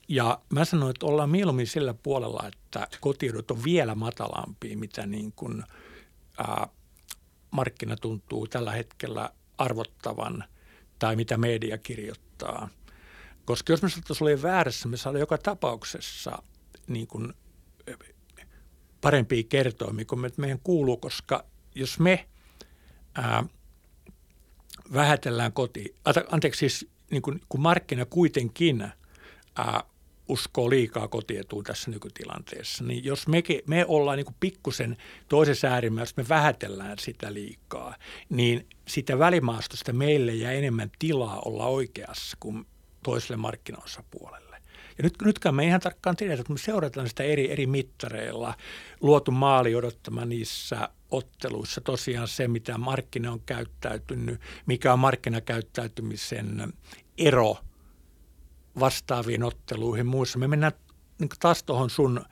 ja mä sanoin, että ollaan mieluummin sillä puolella, että kotiedut on vielä matalampia, mitä niin kuin, ää, markkina tuntuu tällä hetkellä arvottavan tai mitä media kirjoittaa. Koska jos me saattaisiin olla väärässä, me saadaan joka tapauksessa niin kuin, parempia kertoimia kuin meidän kuuluu, koska jos me ää, vähätellään koti, anteeksi siis niin kuin, kun markkina kuitenkin ää, uskoo liikaa kotietuun tässä nykytilanteessa, niin jos me, me ollaan niin pikkusen toisessa äärimmäisessä, me vähätellään sitä liikaa, niin sitä välimaastosta meille jää enemmän tilaa olla oikeassa kuin toiselle markkinaosapuolelle. Ja nyt, nytkään me ihan tarkkaan tiedetään, että me seurataan sitä eri, eri mittareilla. Luotu maali odottama niissä otteluissa tosiaan se, mitä markkina on käyttäytynyt, mikä on markkinakäyttäytymisen ero – vastaaviin otteluihin muissa. Me mennään niin taas tuohon sun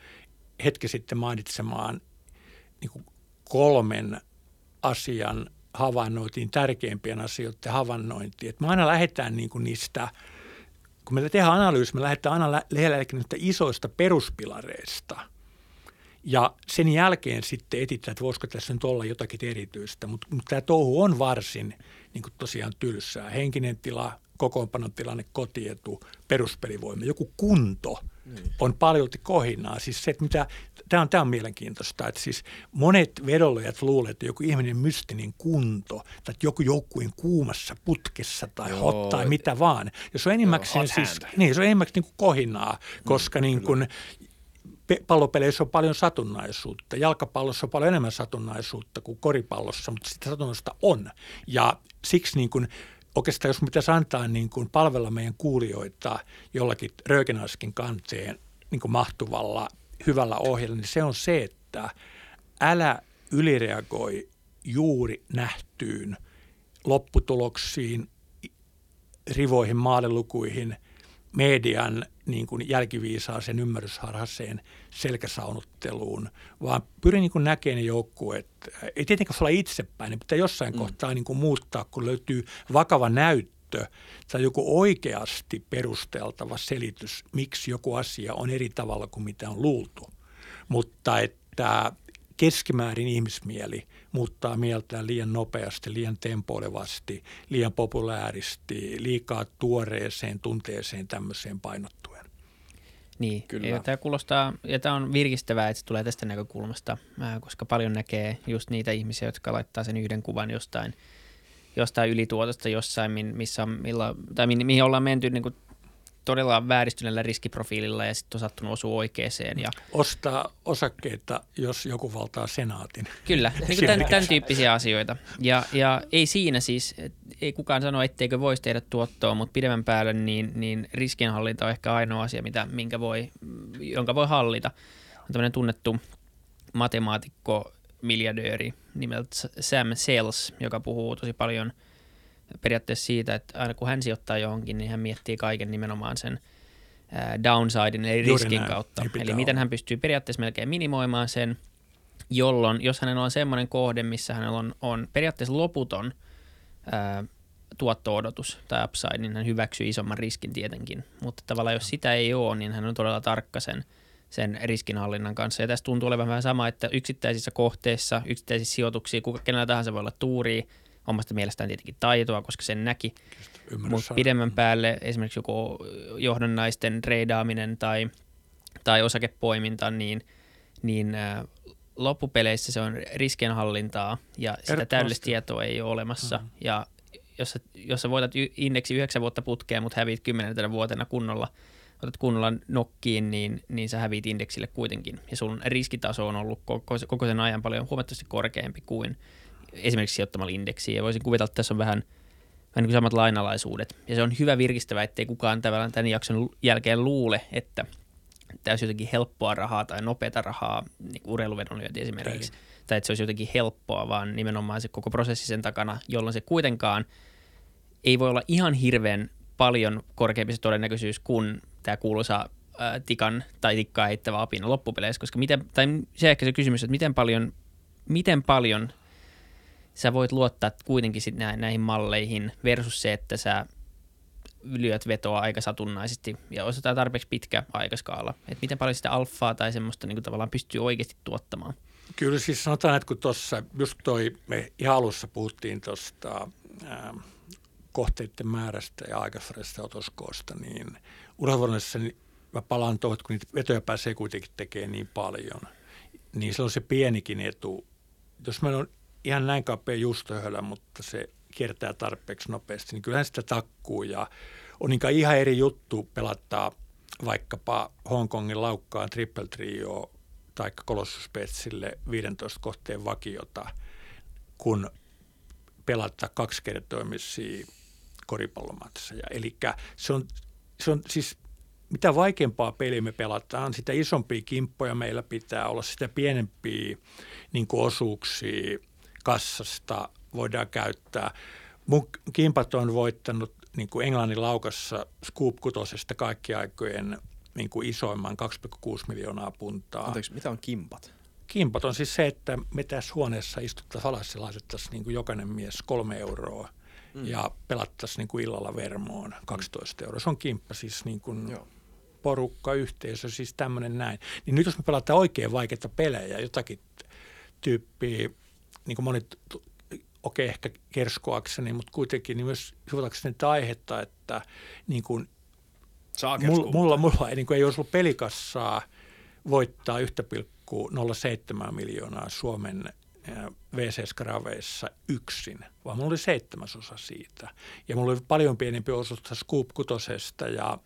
hetki sitten mainitsemaan niin kolmen asian havainnoitiin tärkeimpien asioiden havainnointiin. Et me aina lähdetään niin kuin niistä, kun me tehdään analyysi, me lähdetään aina lähellä niistä isoista peruspilareista. Ja sen jälkeen sitten etitään, että voisiko tässä nyt olla jotakin erityistä. Mutta mut tämä touhu on varsin niin kuin tosiaan tylsää. Henkinen tila, kokoonpanon tilanne, kotietu, peruspelivoima, joku kunto niin. on paljolti kohinaa. Siis se, että mitä, tämä on, tämä on mielenkiintoista, että siis monet vedonlyöjät luulevat, että joku ihminen mystinen kunto tai että joku joukkueen kuumassa putkessa tai Joo, hot tai mitä vaan. Ja se on enimmäkseen, siis, niin, se on enimmäkseen niin kuin kohinaa, koska mm, niin kuin, pallopeleissä on paljon satunnaisuutta. Jalkapallossa on paljon enemmän satunnaisuutta kuin koripallossa, mutta sitä satunnaisuutta on. Ja siksi niin kuin, oikeastaan jos pitäisi antaa niin kuin palvella meidän kuulijoita jollakin Röökenaskin kanteen niin kuin mahtuvalla hyvällä ohjelmalla, niin se on se, että älä ylireagoi juuri nähtyyn lopputuloksiin, rivoihin, maalelukuihin, median niin kuin jälkiviisaaseen ymmärrysharhaseen selkäsaunutteluun, vaan pyrin niin näkemään ne joukkueet. Ei tietenkään olla itsepäin, ne pitää jossain mm. kohtaa niin kuin muuttaa, kun löytyy vakava näyttö tai joku oikeasti perusteltava selitys, miksi joku asia on eri tavalla kuin mitä on luultu. Mutta että keskimäärin ihmismieli muuttaa mieltään liian nopeasti, liian tempoilevasti, liian populääristi, liikaa tuoreeseen tunteeseen tämmöiseen painottuen. Niin, Kyllä. Ja tämä kuulostaa, ja tämä on virkistävää, että se tulee tästä näkökulmasta, koska paljon näkee just niitä ihmisiä, jotka laittaa sen yhden kuvan jostain, jostain ylituotosta jossain, missä on, milla, tai mihin ollaan menty niin kuin todella vääristyneellä riskiprofiililla ja sitten on sattunut osua oikeeseen. Ja... Ostaa osakkeita, jos joku valtaa senaatin. Kyllä, niin tämän, tämän tyyppisiä asioita. Ja, ja ei siinä siis, ei kukaan sano, etteikö voisi tehdä tuottoa, mutta pidemmän päälle niin, niin riskienhallinta on ehkä ainoa asia, mitä, minkä voi, jonka voi hallita. On tämmöinen tunnettu matemaatikko, miljardööri nimeltä Sam Sales, joka puhuu tosi paljon – periaatteessa siitä, että aina kun hän sijoittaa johonkin, niin hän miettii kaiken nimenomaan sen downsidein eli riskin näin. kautta. Niin eli olla. miten hän pystyy periaatteessa melkein minimoimaan sen, jolloin jos hänellä on semmoinen kohde, missä hänellä on, on periaatteessa loputon ää, tuotto-odotus tai upside, niin hän hyväksyy isomman riskin tietenkin. Mutta tavallaan jos sitä ei ole, niin hän on todella tarkka sen, sen riskinhallinnan kanssa. Ja tässä tuntuu olevan vähän sama, että yksittäisissä kohteissa, yksittäisissä sijoituksissa, kuka, kenellä tahansa voi olla tuuria, omasta mielestään tietenkin taitoa, koska sen näki. Mutta pidemmän päälle esimerkiksi joku johdannaisten treidaaminen tai, tai osakepoiminta, niin, niin äh, loppupeleissä se on riskienhallintaa ja sitä täydellistä tietoa ei ole olemassa. Mm-hmm. Ja jos sä, jos sä voitat indeksi yhdeksän vuotta putkeen, mutta hävit kymmenentenä vuotena kunnolla, otat kunnolla nokkiin, niin, niin sä hävit indeksille kuitenkin. Ja sun riskitaso on ollut koko, koko sen ajan paljon huomattavasti korkeampi kuin esimerkiksi sijoittamalla indeksiin. Ja voisin kuvitella, että tässä on vähän, vähän niin kuin samat lainalaisuudet. Ja se on hyvä virkistävä, ettei kukaan tavallaan tämän jakson jälkeen luule, että tämä olisi jotenkin helppoa rahaa tai nopeata rahaa, niin kuin urheiluvedonlyönti esimerkiksi. Ei. Tai että se olisi jotenkin helppoa, vaan nimenomaan se koko prosessi sen takana, jolloin se kuitenkaan ei voi olla ihan hirveän paljon korkeampi se todennäköisyys kuin tämä kuuluisa ää, tikan tai tikkaa heittävä apina loppupeleissä, koska miten, tai se ehkä se kysymys, että miten paljon, miten paljon sä voit luottaa kuitenkin sit näihin malleihin versus se, että sä lyöt vetoa aika satunnaisesti ja osataan tarpeeksi pitkä aikaskaala. Että miten paljon sitä alfaa tai semmoista niin tavallaan pystyy oikeasti tuottamaan. Kyllä siis sanotaan, että kun tuossa just toi, me ihan alussa puhuttiin tuosta kohteiden määrästä ja aikaisesta otoskoosta, niin urheiluvuodessa niin mä palaan tuohon, että kun niitä vetoja pääsee kuitenkin tekemään niin paljon, niin se on se pienikin etu. Jos meillä on ihan näin kapea juustohölä, mutta se kiertää tarpeeksi nopeasti, niin kyllähän sitä takkuu ja on niin ihan eri juttu pelattaa vaikkapa Hongkongin laukkaan triple trio tai kolossuspetsille 15 kohteen vakiota, kun pelata kaksi kertoimisia koripallomatseja. Eli se on, se on siis mitä vaikeampaa peliä me pelataan, sitä isompia kimppoja meillä pitää olla, sitä pienempiä niin osuuksia kassasta voidaan käyttää. Mun kimpat on voittanut niin kuin Englannin laukassa Scoop Kutosesta kaikki aikojen niin kuin isoimman 2,6 miljoonaa puntaa. Anteeksi, mitä on kimpat? kimpat on siis se, että me tässä huoneessa istuttaisiin alas ja laitettaisiin niin kuin jokainen mies kolme euroa mm. ja pelattaisiin niin kuin illalla Vermoon 12 euroa. Se on kimppa siis niin kuin Joo. porukka, yhteisö, siis tämmöinen näin. Niin nyt jos me pelataan oikein vaikeita pelejä, jotakin tyyppiä, niin kuin monet, okei okay, ehkä kerskoakseni, mutta kuitenkin niin myös sivutakseni tätä aihetta, että niin kuin, mulla, mulla, mulla ei, niin kuin, ei olisi ollut pelikassaa voittaa 1,07 miljoonaa Suomen VC-skraveissa yksin, vaan mulla oli seitsemäsosa siitä. Ja mulla oli paljon pienempi osuus Scoop kutosesta ja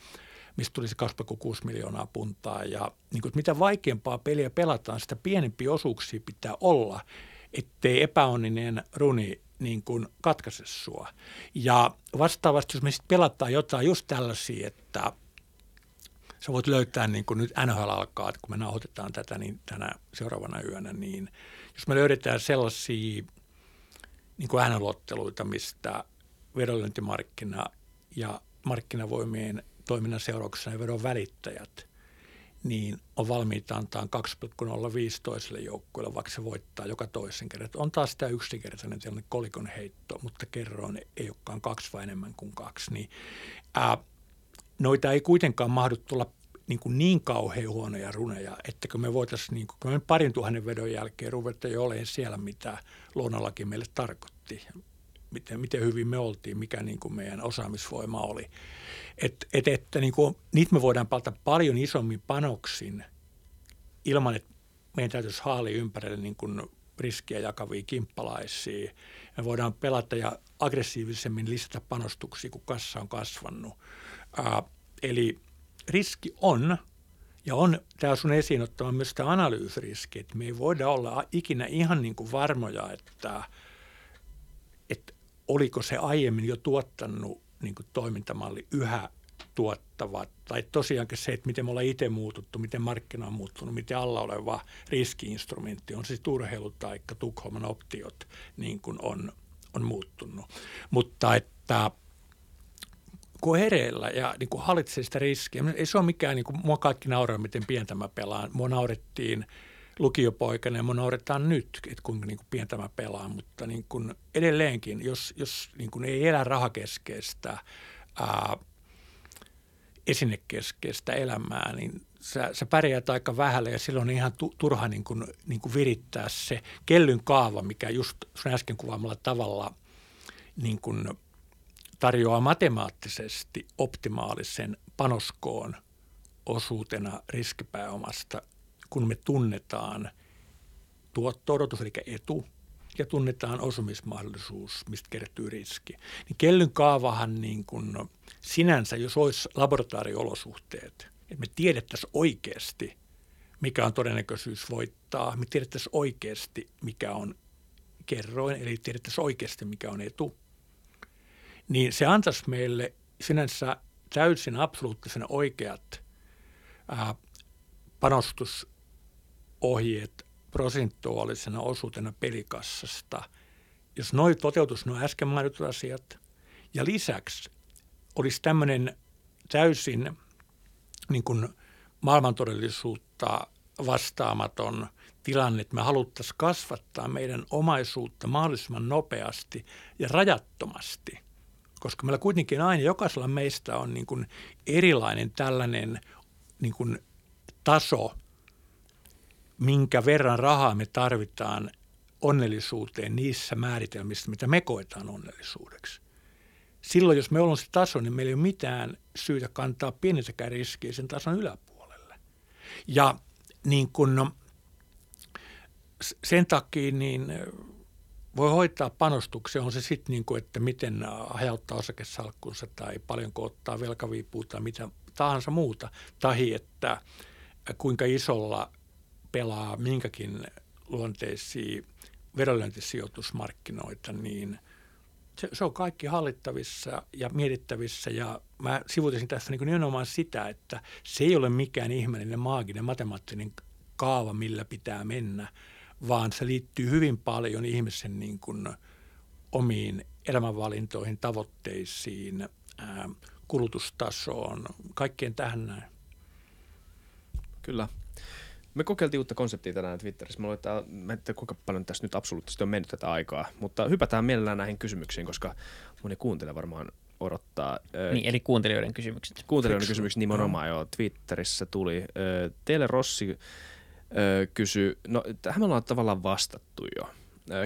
mistä tulisi 2,6 miljoonaa puntaa. Ja niin kuin, mitä vaikeampaa peliä pelataan, sitä pienempi osuuksia pitää olla, ettei epäonninen runi niin kuin katkaise sua. Ja vastaavasti, jos me sitten pelataan jotain just tällaisia, että sä voit löytää, niin kuin nyt NHL alkaa, että kun me nauhoitetaan tätä niin tänä seuraavana yönä, niin jos me löydetään sellaisia niin kuin NHL-otteluita, mistä vedonlyöntimarkkina ja markkinavoimien toiminnan seurauksena vedon välittäjät, niin on valmiita antaa 2,05 toiselle joukkueelle, vaikka se voittaa joka toisen kerran. On taas tämä yksinkertainen tilanne kolikon heitto, mutta kerroin ei olekaan kaksi vai enemmän kuin kaksi. Niin, ää, noita ei kuitenkaan mahdu tulla niin, kuin niin kauhean huonoja runeja, että kun me voitaisiin niin kuin, me parin tuhannen vedon jälkeen ruveta jo olemaan siellä, mitä luonnollakin meille tarkoitti, miten, miten hyvin me oltiin, mikä niin kuin meidän osaamisvoima oli. Et, et, että niin kuin, niitä me voidaan palata paljon isommin panoksin ilman, että meidän täytyisi haali ympärille niin kuin riskiä jakavia kimppalaisia. Me voidaan pelata ja aggressiivisemmin lisätä panostuksia, kun kassa on kasvanut. Ää, eli riski on, ja on tämä sun esiin ottama myös tämä analyysiriski, että me ei voida olla ikinä ihan niin kuin varmoja, että, että oliko se aiemmin jo tuottanut niin kuin toimintamalli yhä tuottava, tai tosiaankin se, että miten me ollaan itse muututtu, miten markkina on muuttunut, miten alla oleva riskiinstrumentti, on siis urheilu tai Tukholman optiot, niin kuin on, on muuttunut. Mutta että kun hereillä ja niin kuin hallitsee sitä riskiä, ei se ole mikään, niin kuin, mua kaikki nauraa, miten pientä mä pelaan. Mua naurettiin lukiopoikana ja mua nauretaan nyt, että kuinka niin kuin pientä mä pelaan, mutta niin kuin edelleenkin, jos, jos niin kuin ei elä rahakeskeistä, ää, esinekeskeistä elämää, niin sä, sä pärjäät aika vähällä ja silloin on ihan tu, turha niin kuin, niin kuin virittää se kellyn kaava, mikä just sun äsken kuvaamalla tavalla niin kuin tarjoaa matemaattisesti optimaalisen panoskoon osuutena riskipääomasta, kun me tunnetaan tuotto-odotus, eli etu, ja tunnetaan osumismahdollisuus, mistä kertyy riski. Niin kellyn kaavahan niin kuin sinänsä, jos olisi laboratorioolosuhteet, että me tiedettäisiin oikeasti, mikä on todennäköisyys voittaa, me tiedettäisiin oikeasti, mikä on kerroin, eli tiedettäisiin oikeasti, mikä on etu, niin se antaisi meille sinänsä täysin absoluuttisena oikeat ää, panostusohjeet prosentuaalisena osuutena pelikassasta, jos noin toteutus nuo äsken mainitut asiat. Ja lisäksi olisi tämmöinen täysin niin kuin maailmantodellisuutta vastaamaton tilanne, että me haluttaisiin kasvattaa meidän omaisuutta mahdollisimman nopeasti ja rajattomasti – koska meillä kuitenkin aina jokaisella meistä on niin kuin erilainen tällainen niin kuin taso, minkä verran rahaa me tarvitaan onnellisuuteen niissä määritelmissä, mitä me koetaan onnellisuudeksi. Silloin, jos me ollaan se taso, niin meillä ei ole mitään syytä kantaa pienintäkään riskiä sen tason yläpuolelle. Ja niin kun, no, sen takia niin voi hoitaa panostuksia, on se sitten niin kuin, että miten hajauttaa osakesalkkunsa tai paljonko ottaa velkaviipua tai mitä tahansa muuta. Tai että kuinka isolla pelaa minkäkin luonteisia vedonlyöntisijoitusmarkkinoita, niin se, se on kaikki hallittavissa ja mietittävissä. Ja mä sivutisin tässä niin nimenomaan sitä, että se ei ole mikään ihmeellinen maaginen matemaattinen kaava, millä pitää mennä – vaan se liittyy hyvin paljon ihmisen niin kuin omiin elämänvalintoihin, tavoitteisiin, kulutustasoon, kaikkeen tähän näin. Kyllä. Me kokeiltiin uutta konseptia tänään Twitterissä. Mä, luulen, että, mä en tiedä, kuinka paljon tässä nyt absoluuttisesti on mennyt tätä aikaa, mutta hypätään mielellään näihin kysymyksiin, koska moni kuuntelija varmaan odottaa. Niin, eli kuuntelijoiden kysymykset. Kuuntelijoiden kysymykset nimenomaan jo Twitterissä tuli. Teille Rossi kysyi, no tähän me ollaan tavallaan vastattu jo.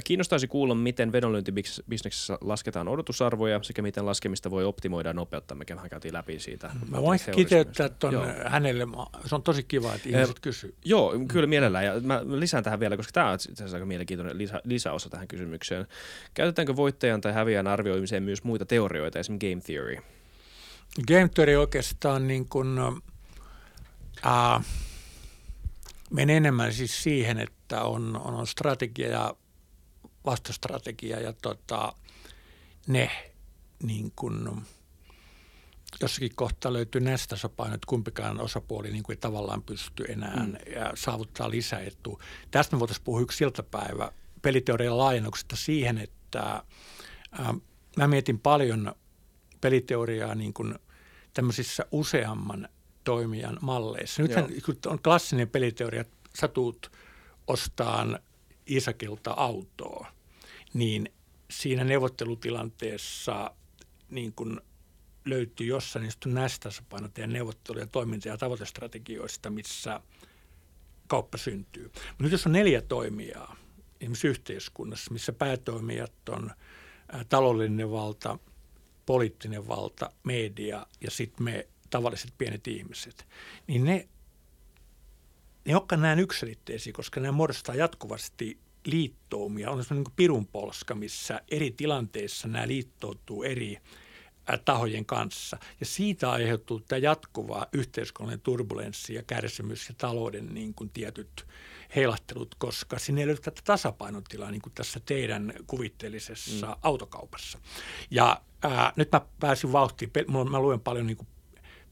Kiinnostaisi kuulla, miten vedonlyöntibisneksessä lasketaan odotusarvoja sekä miten laskemista voi optimoida ja nopeuttaa. Mekin vähän käytiin läpi siitä. Mä voin kiteyttää tuon hänelle. Se on tosi kiva, että ihmiset kysyy. Joo, kyllä mielellään. Ja mä lisään tähän vielä, koska tämä on itse asiassa aika mielenkiintoinen lisä, lisäosa tähän kysymykseen. Käytetäänkö voittajan tai häviäjän arvioimiseen myös muita teorioita, esimerkiksi game theory? Game theory oikeastaan niin kuin, äh, menee enemmän siis siihen, että on, on strategia ja vastastrategia ja tota, ne niin kun, jossakin kohtaa löytyy näistä sopaino, että kumpikaan osapuoli niin kuin ei tavallaan pysty enää mm. ja saavuttaa lisäetua. Tästä me voitaisiin puhua yksi iltapäivä peliteorian laajennuksesta siihen, että ää, mä mietin paljon peliteoriaa niin kuin tämmöisissä useamman toimijan malleissa. Nythän kun on klassinen peliteoria, että sä tuut ostaan Isakilta autoa, niin siinä neuvottelutilanteessa niin kun löytyy jossain niistä näistä tasapainotia neuvotteluja, toiminta- ja tavoitestrategioista, missä kauppa syntyy. Mutta nyt jos on neljä toimijaa esimerkiksi yhteiskunnassa, missä päätoimijat on taloudellinen valta, poliittinen valta, media ja sitten me tavalliset pienet ihmiset, niin ne, ne olekaan näin yksilitteisiä, koska ne muodostaa jatkuvasti liittoumia. On semmoinen niin pirun polska, missä eri tilanteissa nämä liittoutuu eri tahojen kanssa. Ja siitä aiheutuu tämä jatkuva yhteiskunnallinen turbulenssi ja kärsimys ja talouden niin kuin tietyt heilahtelut, koska sinne ei löydy tätä tasapainotilaa niin kuin tässä teidän kuvitteellisessa mm. autokaupassa. Ja ää, nyt mä pääsin vauhtiin, mä luen paljon niin kuin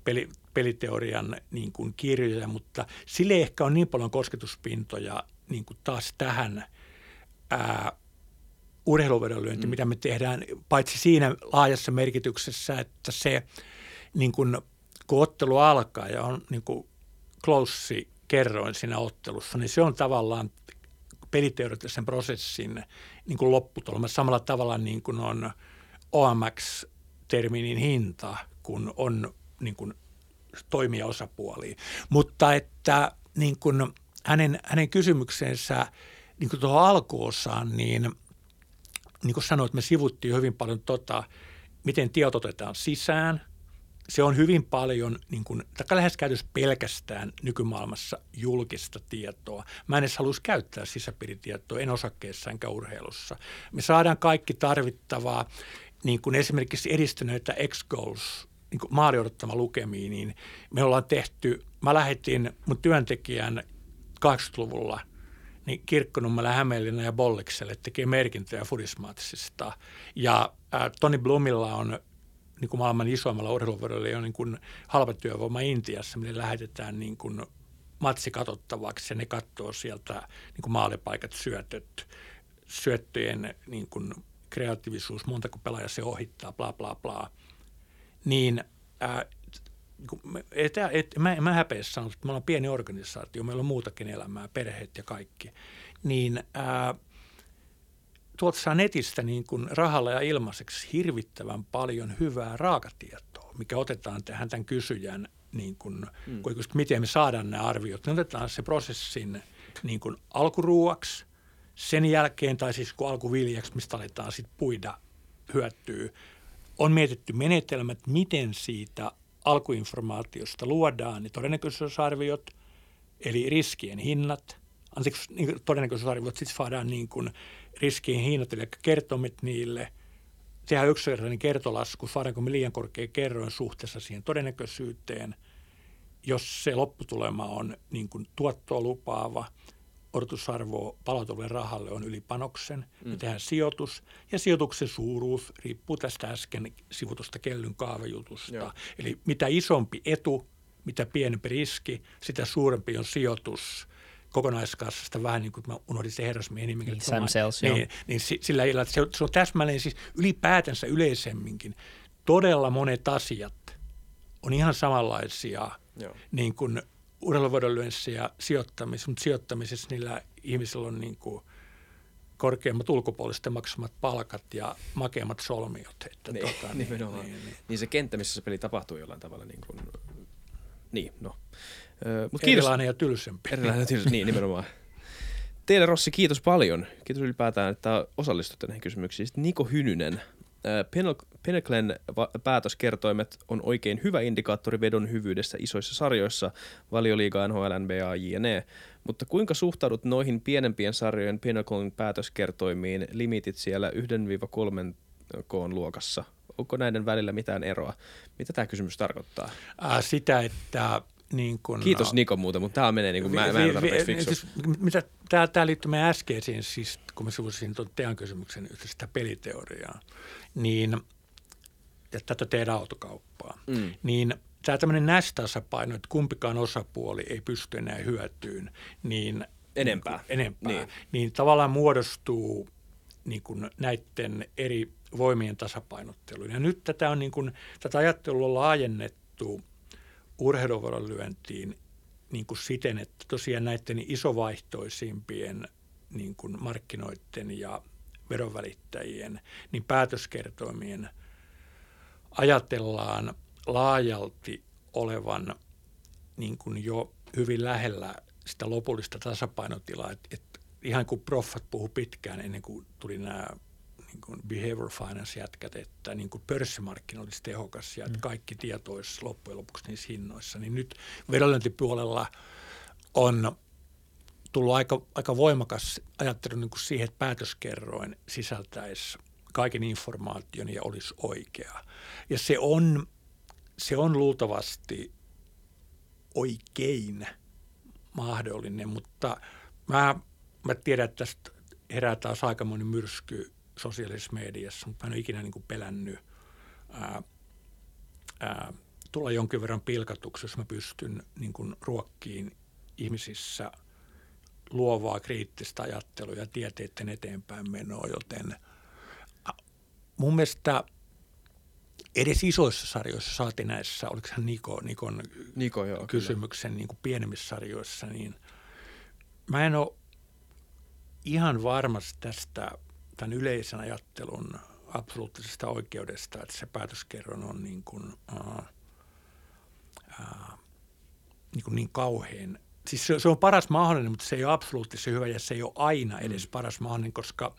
peli, peliteorian niin kuin kirjoja, mutta sille ehkä on niin paljon kosketuspintoja niin kuin taas tähän ää, urheiluvedonlyönti, mm. mitä me tehdään, paitsi siinä laajassa merkityksessä, että se niin kuin, kun ottelu alkaa ja on niin kuin close kerroin siinä ottelussa, niin se on tavallaan peliteoreettisen prosessin niin kuin lopputulema samalla tavalla niin kuin on OMX-terminin hinta, kun on niin kuin toimijaosapuolia. Mutta että niin kuin hänen, hänen kysymyksensä niin kuin tuohon alkuosaan, niin niin kuin sanoit, me sivuttiin hyvin paljon tota, miten tiedot otetaan sisään. Se on hyvin paljon, niin kuin, tai lähes käytössä pelkästään nykymaailmassa julkista tietoa. Mä en edes haluaisi käyttää sisäpiiritietoa, en osakkeessa enkä urheilussa. Me saadaan kaikki tarvittavaa, niin kuin esimerkiksi edistyneitä X-Goals niin maali odottama lukemiin, niin me ollaan tehty, mä lähetin mun työntekijän 80-luvulla niin Kirkkonummella, Hämeenlinna ja Bollikselle tekee merkintöjä Fudismaatisista. Ja äh, Toni Blumilla on niin kuin maailman isoimmalla urheiluvuodella on niin kuin halpatyövoima Intiassa, mille lähetetään niin kuin matsi katsottavaksi ja ne katsoo sieltä niin kuin maalipaikat, syötöt, syöttöjen niin kuin kreatiivisuus, montako pelaaja se ohittaa, bla bla bla niin ää, et, et, mä, mä häpeässä sanon, että me ollaan pieni organisaatio, meillä on muutakin elämää, perheet ja kaikki, niin ää, tuolta saa netistä niin kuin rahalla ja ilmaiseksi hirvittävän paljon hyvää raakatietoa, mikä otetaan tähän tämän kysyjän, niin kuin, mm. kun, miten me saadaan nämä arviot. Me otetaan se prosessin niin kuin alkuruuaksi, sen jälkeen, tai siis kun alkuviljaksi, mistä aletaan sitten puida hyötyy, on mietitty menetelmät, miten siitä alkuinformaatiosta luodaan ne todennäköisyysarviot, eli riskien hinnat, anteeksi, niin todennäköisyysarviot, sitten saadaan niin kuin riskien hinnat, eli kertomit niille, tehdään yksinkertainen kertolasku, saadaanko me liian korkea kerroin suhteessa siihen todennäköisyyteen, jos se lopputulema on niin kuin tuottoa lupaava – odotusarvo palautuvalle rahalle on yli panoksen. Mm. Me tehdään sijoitus ja sijoituksen suuruus riippuu tästä äsken sivutusta kellyn kaavajutusta. Joo. Eli mitä isompi etu, mitä pienempi riski, sitä suurempi on sijoitus kokonaiskassasta vähän niin kuin mä unohdin se herrasmiehen nimen. Niin, Sam niin, niin sillä että se, se on täsmälleen siis ylipäätänsä yleisemminkin. Todella monet asiat on ihan samanlaisia Joo. niin kuin urheiluvedonlyönnissä ja sijoittamisessa, mutta sijoittamisessa niillä ihmisillä on niin kuin korkeammat ulkopuolisten maksamat palkat ja makeammat solmiot. Että niin, tota, niin, niin, niin, niin, se kenttä, missä se peli tapahtuu jollain tavalla. Niin, kuin, niin no. Mut kiitos. Erilainen ja tylsempi. Erilainen ja tylsempi, niin nimenomaan. Teille Rossi, kiitos paljon. Kiitos ylipäätään, että osallistutte näihin kysymyksiin. Sitten Niko Hynynen. Pinnaclen päätöskertoimet on oikein hyvä indikaattori vedon hyvyydestä isoissa sarjoissa, valioliiga, NHL, NBA, JNE. Mutta kuinka suhtaudut noihin pienempien sarjojen Pinnaclen päätöskertoimiin, limitit siellä 1-3 koon luokassa? Onko näiden välillä mitään eroa? Mitä tämä kysymys tarkoittaa? Äh, sitä, että niin kun, Kiitos Niko muuta, mutta tämä menee niin kuin mä, mä en tarpeeksi fiksu. Siis, mitä, tämä, tämä liittyy meidän äskeisiin, siis kun mä sivusin tuon teidän kysymyksen sitä peliteoriaa, niin ja tätä teidän autokauppaa, mm. niin tämä tämmöinen nästasapaino, että kumpikaan osapuoli ei pysty enää hyötyyn, niin enempää, niin, enempää, niin. niin tavallaan muodostuu niin kuin näiden eri voimien tasapainotteluun. Ja nyt tätä, on niin kuin, tätä ajattelua on laajennettu – urheiluvuoron lyöntiin niin kuin siten, että tosiaan näiden isovaihtoisimpien niin kuin markkinoiden ja veronvälittäjien niin päätöskertoimien ajatellaan laajalti olevan niin kuin jo hyvin lähellä sitä lopullista tasapainotilaa. että et ihan kuin proffat puhu pitkään ennen kuin tuli nämä niin kuin behavior finance jätkät, että niin kuin pörssimarkkina olisi tehokas ja että mm. kaikki tieto olisi loppujen lopuksi niissä hinnoissa. Niin nyt vedonlyöntipuolella on tullut aika, aika voimakas ajattelu niin kuin siihen, että päätöskerroin sisältäisi kaiken informaation ja olisi oikea. Ja se on, se on luultavasti oikein mahdollinen, mutta mä, mä tiedän, että tästä herää taas aikamoinen myrsky sosiaalisessa mediassa, mutta mä en ole ikinä niin kuin pelännyt ää, ää, tulla jonkin verran pilkatuksi, jos mä pystyn niin kuin ruokkiin ihmisissä luovaa kriittistä ajattelua ja tieteiden eteenpäin menoa, joten mun mielestä edes isoissa sarjoissa saati näissä, oliko se Niko, Nikon Niko, joo, kysymyksen niin kuin pienemmissä sarjoissa, niin mä en ole ihan varmasti tästä tämän yleisen ajattelun absoluuttisesta oikeudesta, että se päätöskerron on niin, kuin, ää, ää, niin, kuin niin kauhean. Siis se, se on paras mahdollinen, mutta se ei ole absoluuttisen hyvä ja se ei ole aina edes mm. paras mahdollinen, koska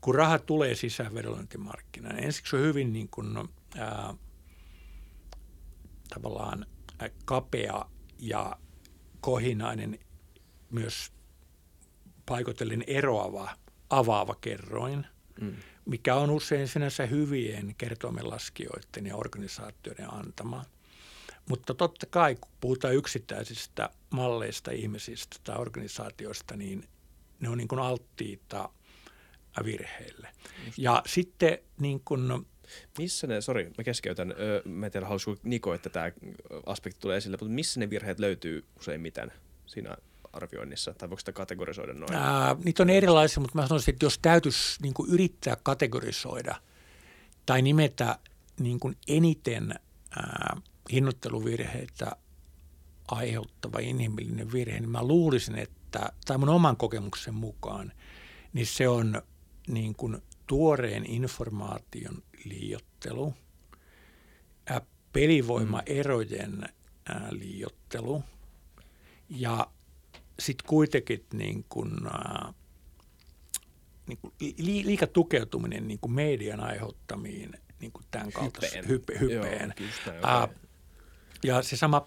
kun raha tulee sisään vedonlyöntimarkkinaan, niin ensiksi on hyvin niin kuin, ää, tavallaan kapea ja kohinainen myös paikotellen eroava avaava kerroin, mm. mikä on usein sinänsä hyvien kertoimenlaskijoiden ja organisaatioiden antama. Mutta totta kai, kun puhutaan yksittäisistä malleista, ihmisistä tai organisaatioista, niin ne on niin kuin alttiita virheille. Just. Ja sitten niin kuin, missä ne, sori, mä keskeytän, mä en tiedä haluaisiko Niko, että tämä aspekti tulee esille, mutta missä ne virheet löytyy useimmiten siinä arvioinnissa, tai voiko sitä kategorisoida noin? Ää, niitä on erilaisia, mutta mä sanoisin, että jos täytyisi niin kuin yrittää kategorisoida tai nimetä niin kuin eniten ää, hinnoitteluvirheitä aiheuttava inhimillinen virhe, niin mä luulisin, että, tai mun oman kokemuksen mukaan, niin se on niin kuin tuoreen informaation liiottelu, pelivoimaerojen liiottelu ja sitten kuitenkin niin kuin, äh, niin kuin li, liika tukeutuminen niin kuin median aiheuttamiin niin kuin tämän kaltaisen hype, hypeen. Joo, äh, ja se sama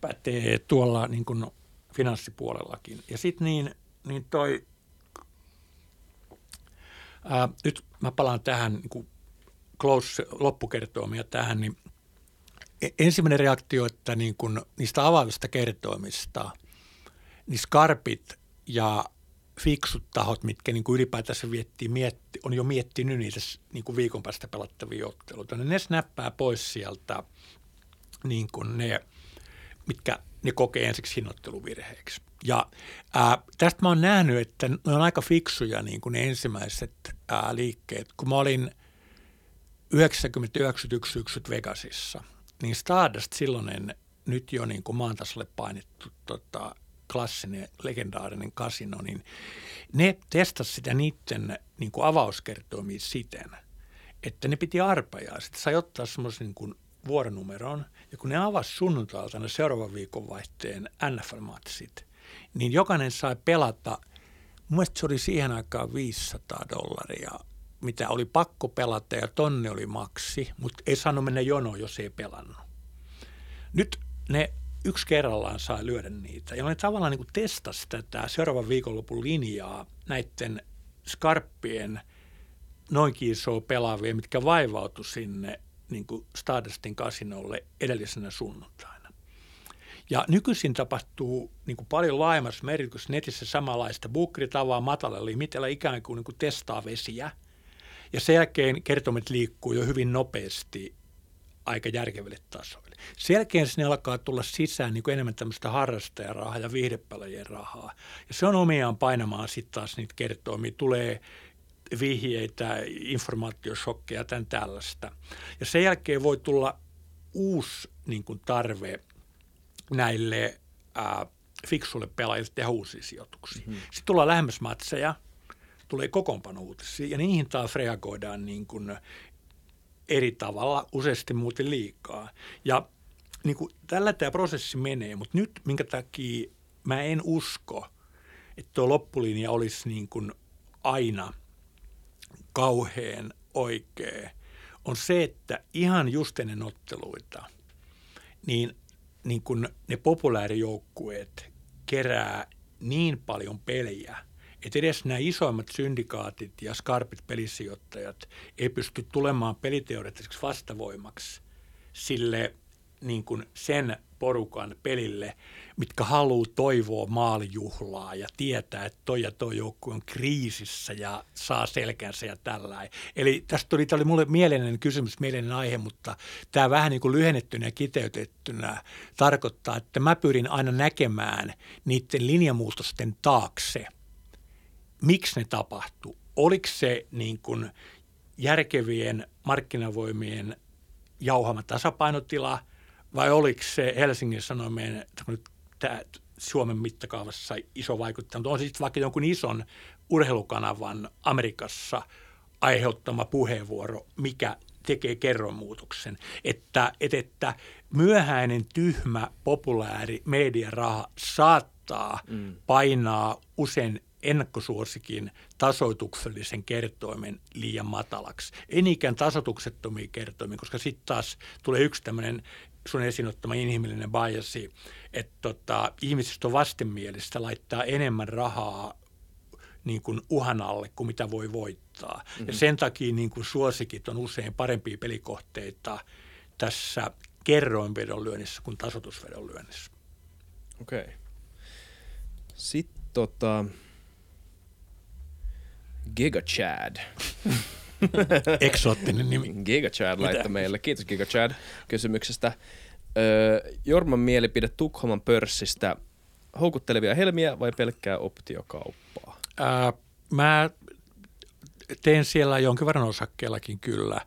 pätee tuolla niin kuin finanssipuolellakin. Ja sitten niin, niin toi, ää, äh, nyt mä palaan tähän niin kuin close loppukertoomia tähän, niin ensimmäinen reaktio, että niin kun niistä avaavista kertoimista, niin skarpit ja fiksut tahot, mitkä niin kuin ylipäätänsä viettii, mietti, on jo miettinyt niitä niin kuin viikon päästä pelattavia otteluita, niin ne snappaa pois sieltä niin kuin ne, mitkä ne kokee ensiksi hinnoitteluvirheeksi. Ja ää, tästä mä oon nähnyt, että ne on aika fiksuja niin kuin ne ensimmäiset ää, liikkeet. Kun mä olin 90-91 Vegasissa – niin Stardust silloinen nyt jo niin kuin maantasolle painettu tota, klassinen, legendaarinen kasino, niin ne testasivat sitä niiden niin kuin avauskertoimia siten, että ne piti arpajaa. Sitten sai ottaa semmoisen niin kuin vuoronumeron, ja kun ne avasi sunnuntailta ne seuraavan viikon vaihteen NFL-matsit, niin jokainen sai pelata, mun se oli siihen aikaan 500 dollaria, mitä oli pakko pelata, ja tonne oli maksi, mutta ei saanut mennä jonoon, jos ei pelannut. Nyt ne yksi kerrallaan saa lyödä niitä. Ja ne tavallaan niin testasi tätä seuraavan viikonlopun linjaa näiden skarppien noinkin isoa pelaavia, mitkä vaivautu sinne niin kuin Stardustin kasinolle edellisenä sunnuntaina. Ja nykyisin tapahtuu niin kuin paljon laajemmassa merkityksessä netissä samanlaista. Bookeri tavaa matalalle limitellä ikään kuin, niin kuin testaa vesiä. Ja sen jälkeen kertomet liikkuu jo hyvin nopeasti aika järkeville tasoille. Selkeän sinne alkaa tulla sisään niin kuin enemmän tämmöistä harrastajarahaa ja viihdepelajien rahaa. Ja se on omiaan painamaan sitten taas niitä kertoimia. Tulee vihjeitä, informaatiosokkeja ja tämän tällaista. Ja sen jälkeen voi tulla uusi niin kuin tarve näille ää, fiksuille pelaajille tehdä uusia sijoituksia. Mm-hmm. Sitten tullaan lähemmäs matseja, tulee kokoonpanouutisia ja niihin taas reagoidaan niin kuin eri tavalla, useasti muuten liikaa. Ja niin kuin, tällä tämä prosessi menee, mutta nyt minkä takia mä en usko, että tuo loppulinja olisi niin kuin aina kauhean oikea, on se, että ihan just ennen otteluita, niin, niin kun ne populaarijoukkueet kerää niin paljon pelejä – että edes nämä isoimmat syndikaatit ja skarpit pelisijoittajat ei pysty tulemaan peliteoreettiseksi vastavoimaksi sille niin kuin sen porukan pelille, mitkä haluaa toivoa maalijuhlaa ja tietää, että toi ja toi joukkue on kriisissä ja saa selkänsä ja tällä. Eli tästä tuli, tämä oli mulle mieleinen kysymys, mieleinen aihe, mutta tämä vähän niin kuin lyhennettynä ja kiteytettynä tarkoittaa, että mä pyrin aina näkemään niiden linjamuutosten taakse – miksi ne tapahtuu. Oliko se niin kuin järkevien markkinavoimien jauhama tasapainotila vai oliko se Helsingin Sanomien tämä Suomen mittakaavassa iso vaikuttaja, mutta on sitten vaikka jonkun ison urheilukanavan Amerikassa aiheuttama puheenvuoro, mikä tekee kerronmuutoksen. Että, että, että myöhäinen, tyhmä, populääri mediaraha saattaa mm. painaa usein ennakkosuosikin tasoituksellisen kertoimen liian matalaksi. Ei niinkään tasotuksettomia kertoimia, koska sitten taas tulee yksi tämmöinen sun esiin ottama inhimillinen biasi, että tota, ihmisistä on vastenmielistä laittaa enemmän rahaa niin kuin uhan alle kuin mitä voi voittaa. Mm-hmm. Ja sen takia niin kuin suosikit on usein parempia pelikohteita tässä kerroinvedonlyönnissä kuin tasotusvedonlyönnissä. Okei. Okay. Sitten tota, Giga Chad. Eksoottinen nimi. Giga Chad laittoi meille. Kiitos Giga Chad kysymyksestä. Öö, Jorman mielipide Tukholman pörssistä. Houkuttelevia helmiä vai pelkkää optiokauppaa? Ää, mä teen siellä jonkin verran osakkeellakin kyllä.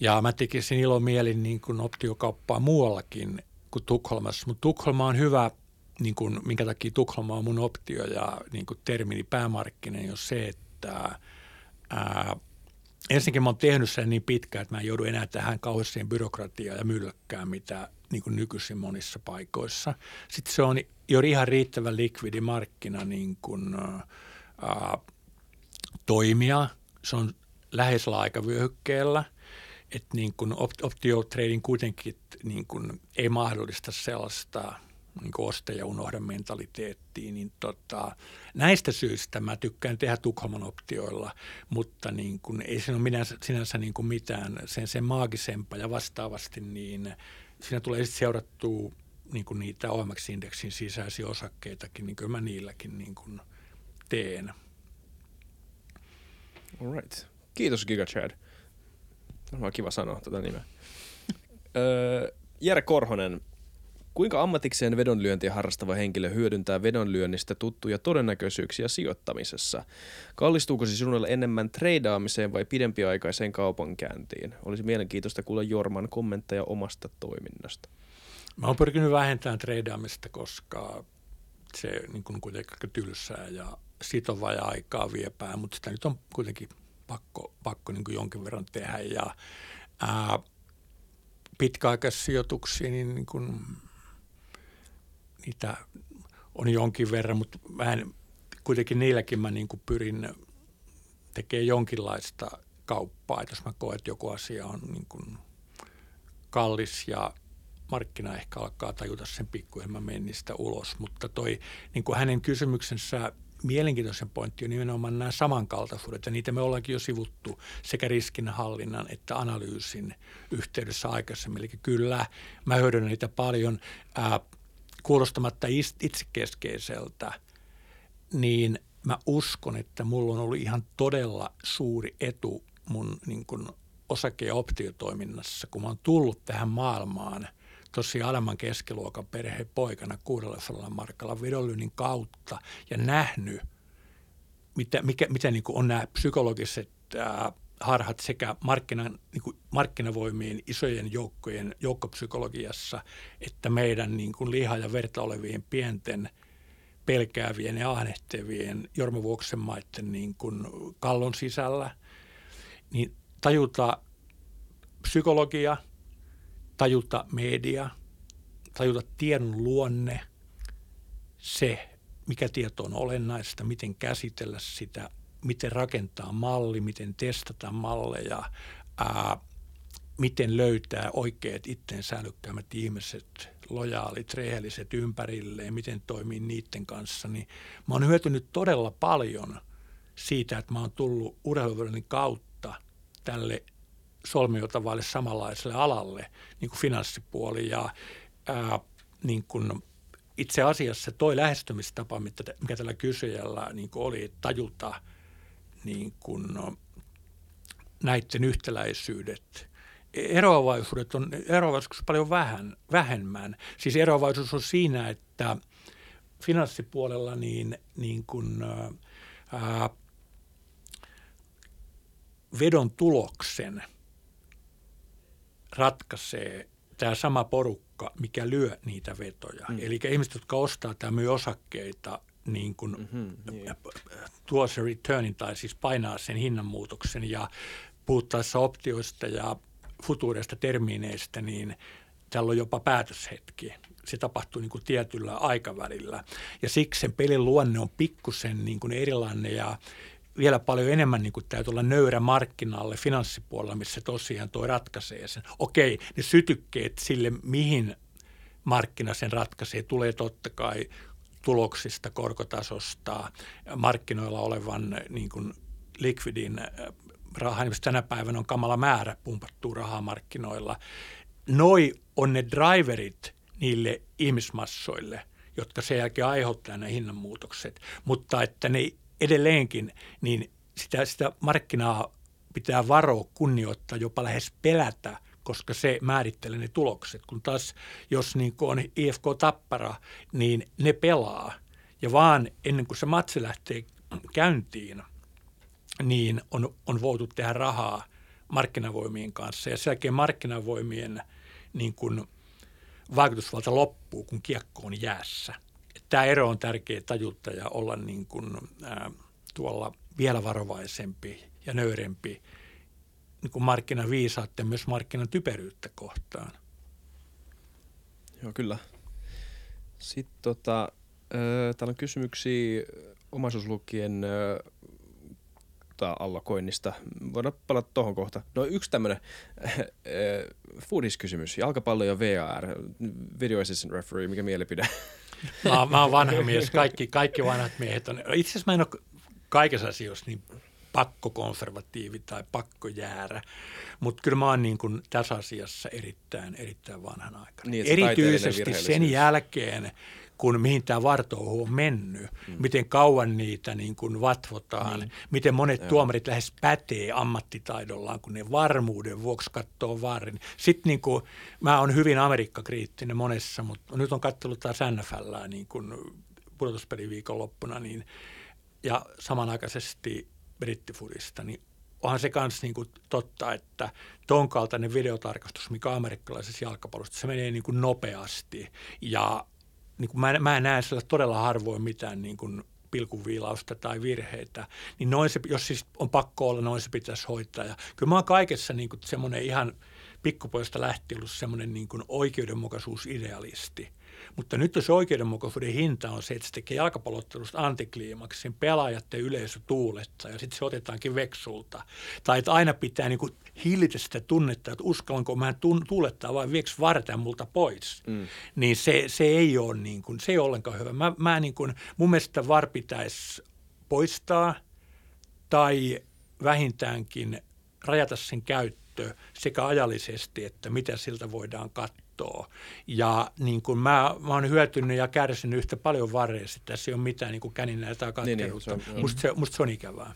Ja mä tekisin ilomielin niin kuin optiokauppaa muuallakin kuin Tukholmassa. Mutta Tukholma on hyvä, niin kuin, minkä takia Tukholma on mun optio ja niin kuin termini päämarkkinen on se, että että ää, ensinnäkin mä oon tehnyt sen niin pitkään, että mä en joudu enää tähän kauheeseen byrokratiaan ja mylläkkään, mitä niin kuin nykyisin monissa paikoissa. Sitten se on jo ihan riittävän likvidi markkina niin kuin, ää, toimia. Se on läheisellä aikavyöhykkeellä, että niin kuin optio trading kuitenkin niin kuin ei mahdollista sellaista – niin osta ja unohda mentaliteettiin, niin tota, näistä syistä mä tykkään tehdä Tukholman optioilla, mutta niin kun, ei siinä ole minä, sinänsä niin kuin mitään sen, sen maagisempaa ja vastaavasti, niin siinä tulee sitten seurattua niin kuin niitä OMX-indeksin sisäisiä osakkeitakin, niin kuin mä niilläkin niin kuin teen. All right. Kiitos Giga Chad. On kiva sanoa tätä nimeä. Öö, Jere Korhonen Kuinka ammatikseen vedonlyöntiä harrastava henkilö hyödyntää vedonlyönnistä tuttuja todennäköisyyksiä sijoittamisessa? Kallistuuko se sinulle enemmän treidaamiseen vai pidempiaikaiseen kaupankäyntiin? Olisi mielenkiintoista kuulla Jorman kommentteja omasta toiminnasta. Mä oon pyrkinyt vähentämään treidaamista, koska se niin kuin kuitenkin tylsää ja sitovaa ja aikaa viepää, mutta sitä nyt on kuitenkin pakko, pakko niin kuin jonkin verran tehdä. Ja ää, pitkäaikaissijoituksia, niin, niin kuin, niitä on jonkin verran, mutta vähän kuitenkin niilläkin mä niin kuin pyrin tekemään jonkinlaista kauppaa. Että jos mä koen, että joku asia on niin kuin kallis ja markkina ehkä alkaa tajuta sen pikkuhiljaa, mä menen niistä ulos. Mutta toi niin kuin hänen kysymyksensä mielenkiintoisen pointti on nimenomaan nämä samankaltaisuudet, ja niitä me ollaankin jo sivuttu sekä riskinhallinnan että analyysin yhteydessä aikaisemmin. Eli kyllä, mä hyödynnän niitä paljon ää, kuulostamatta itsekeskeiseltä, niin mä uskon, että mulla on ollut ihan todella suuri etu mun niin kuin osake- ja optiotoiminnassa, kun mä oon tullut tähän maailmaan – tosiaan alemman keskiluokan perheen poikana 600 markalla vedonlyynnin kautta ja nähnyt, mitä, mikä, mitä niin on nämä psykologiset ää, harhat sekä markkinan, niin kuin markkinavoimien isojen joukkojen joukkopsykologiassa, että meidän niin kuin liha- ja verta olevien pienten pelkäävien ja ahnehtevien jormavuoksen maiden niin kuin kallon sisällä, niin tajuta psykologia – tajuta media, tajuta tiedon luonne, se, mikä tieto on olennaista, miten käsitellä sitä, miten rakentaa malli, miten testata malleja, ää, miten löytää oikeat itseensä älykkäämmät ihmiset, lojaalit, rehelliset ympärilleen, miten toimii niiden kanssa, niin mä oon hyötynyt todella paljon siitä, että mä oon tullut urheiluvuoden kautta tälle solmiotavalle samanlaiselle alalle, niin kuin finanssipuoli ja ää, niin kuin itse asiassa toi lähestymistapa, mikä tällä kysyjällä niin oli, että tajuta niin kuin, no, näiden yhtäläisyydet. Eroavaisuudet on, eroavaisuus paljon vähän, vähemmän. Siis eroavaisuus on siinä, että finanssipuolella niin, niin kuin, ää, vedon tuloksen – ratkaisee tämä sama porukka, mikä lyö niitä vetoja. Mm. Eli ihmiset, jotka ostaa tai myy osakkeita, niin kuin mm-hmm, niin. tuo se returnin tai siis painaa sen hinnanmuutoksen ja puhuttaessa optioista ja futuureista termineistä, niin täällä on jopa päätöshetki. Se tapahtuu niin kuin tietyllä aikavälillä. Ja siksi sen pelin luonne on pikkusen niin kuin erilainen ja vielä paljon enemmän niin kuin täytyy olla nöyrä markkinalle finanssipuolella, missä tosiaan tuo ratkaisee sen. Okei, ne sytykkeet sille, mihin markkina sen ratkaisee, tulee totta kai tuloksista, korkotasosta, markkinoilla olevan niin kuin likvidin äh, rahaa. Niin tänä päivänä on kamala määrä pumpattua rahaa markkinoilla. Noi on ne driverit niille ihmismassoille, jotka sen jälkeen aiheuttaa nämä hinnanmuutokset, mutta että ne edelleenkin, niin sitä, sitä markkinaa pitää varoa, kunnioittaa, jopa lähes pelätä, koska se määrittelee ne tulokset. Kun taas jos niin on IFK Tappara, niin ne pelaa. Ja vaan ennen kuin se matsi lähtee käyntiin, niin on, on voitu tehdä rahaa markkinavoimien kanssa. Ja sen jälkeen markkinavoimien niin kuin vaikutusvalta loppuu, kun kiekko on jäässä tämä ero on tärkeä tajutta ja olla niin kuin, ää, tuolla vielä varovaisempi ja nöyrempi niin kuin markkinaviisaatte myös markkinan typeryyttä kohtaan. Joo, kyllä. Sitten tota, äh, täällä on kysymyksiä omaisuuslukien äh, allokoinnista. Voidaan palata tuohon kohta. No yksi tämmöinen äh, foodies-kysymys. Jalkapallo ja VAR, Video Assistant Referee, mikä mielipide? Mä, mä oon vanha mies, kaikki, kaikki vanhat miehet on. Itse asiassa mä en ole kaikessa asioissa niin pakkokonservatiivi tai pakkojäärä, mutta kyllä mä oon niin kuin tässä asiassa erittäin, erittäin vanhan aikana. Niin, Erityisesti sen jälkeen, kun mihin tämä vartouhu on mennyt, mm. miten kauan niitä niin kuin vatvotaan, mm. miten monet Joo. tuomarit lähes pätee ammattitaidollaan, kun ne varmuuden vuoksi katsoo vaarin. Sitten niin kuin, mä oon hyvin Amerikkakriittinen monessa, mutta nyt on katsellut taas NFLää niin kuin pudotuspeliviikon loppuna, niin, ja samanaikaisesti brittifudista, niin onhan se kanssa niin totta, että ton kaltainen videotarkastus, mikä on amerikkalaisessa jalkapallossa, se menee niin kuin nopeasti. Ja niin kuin mä, mä näen sillä todella harvoin mitään niin kuin pilkuviilausta tai virheitä, niin noin se, jos siis on pakko olla, noin se pitäisi hoitaa. Ja kyllä mä oon kaikessa niin kuin semmoinen ihan pikkupoista lähtien ollut semmoinen niin kuin oikeudenmukaisuusidealisti – mutta nyt jos oikeudenmukaisuuden hinta on se, että se tekee jalkapallottelusta antikliimaksin, pelaajat ja yleisö tuuletta ja sitten se otetaankin veksulta. Tai että aina pitää niin kuin hillitä sitä tunnetta, että uskallanko mä tuulettaa vai vieks varten multa pois. Mm. Niin se, se, ei ole niin kuin, se ei ole ollenkaan hyvä. Mä, mä niin kuin, mun mielestä VAR pitäisi poistaa tai vähintäänkin rajata sen käyttö sekä ajallisesti, että mitä siltä voidaan katsoa kattoa. Ja niin kuin mä, mä oon hyötynyt ja kärsinyt yhtä paljon varreista. Tässä ei ole mitään niin kuin käninää tai katkeruutta. Niin, niin, se musta, se, musta se on ikävää.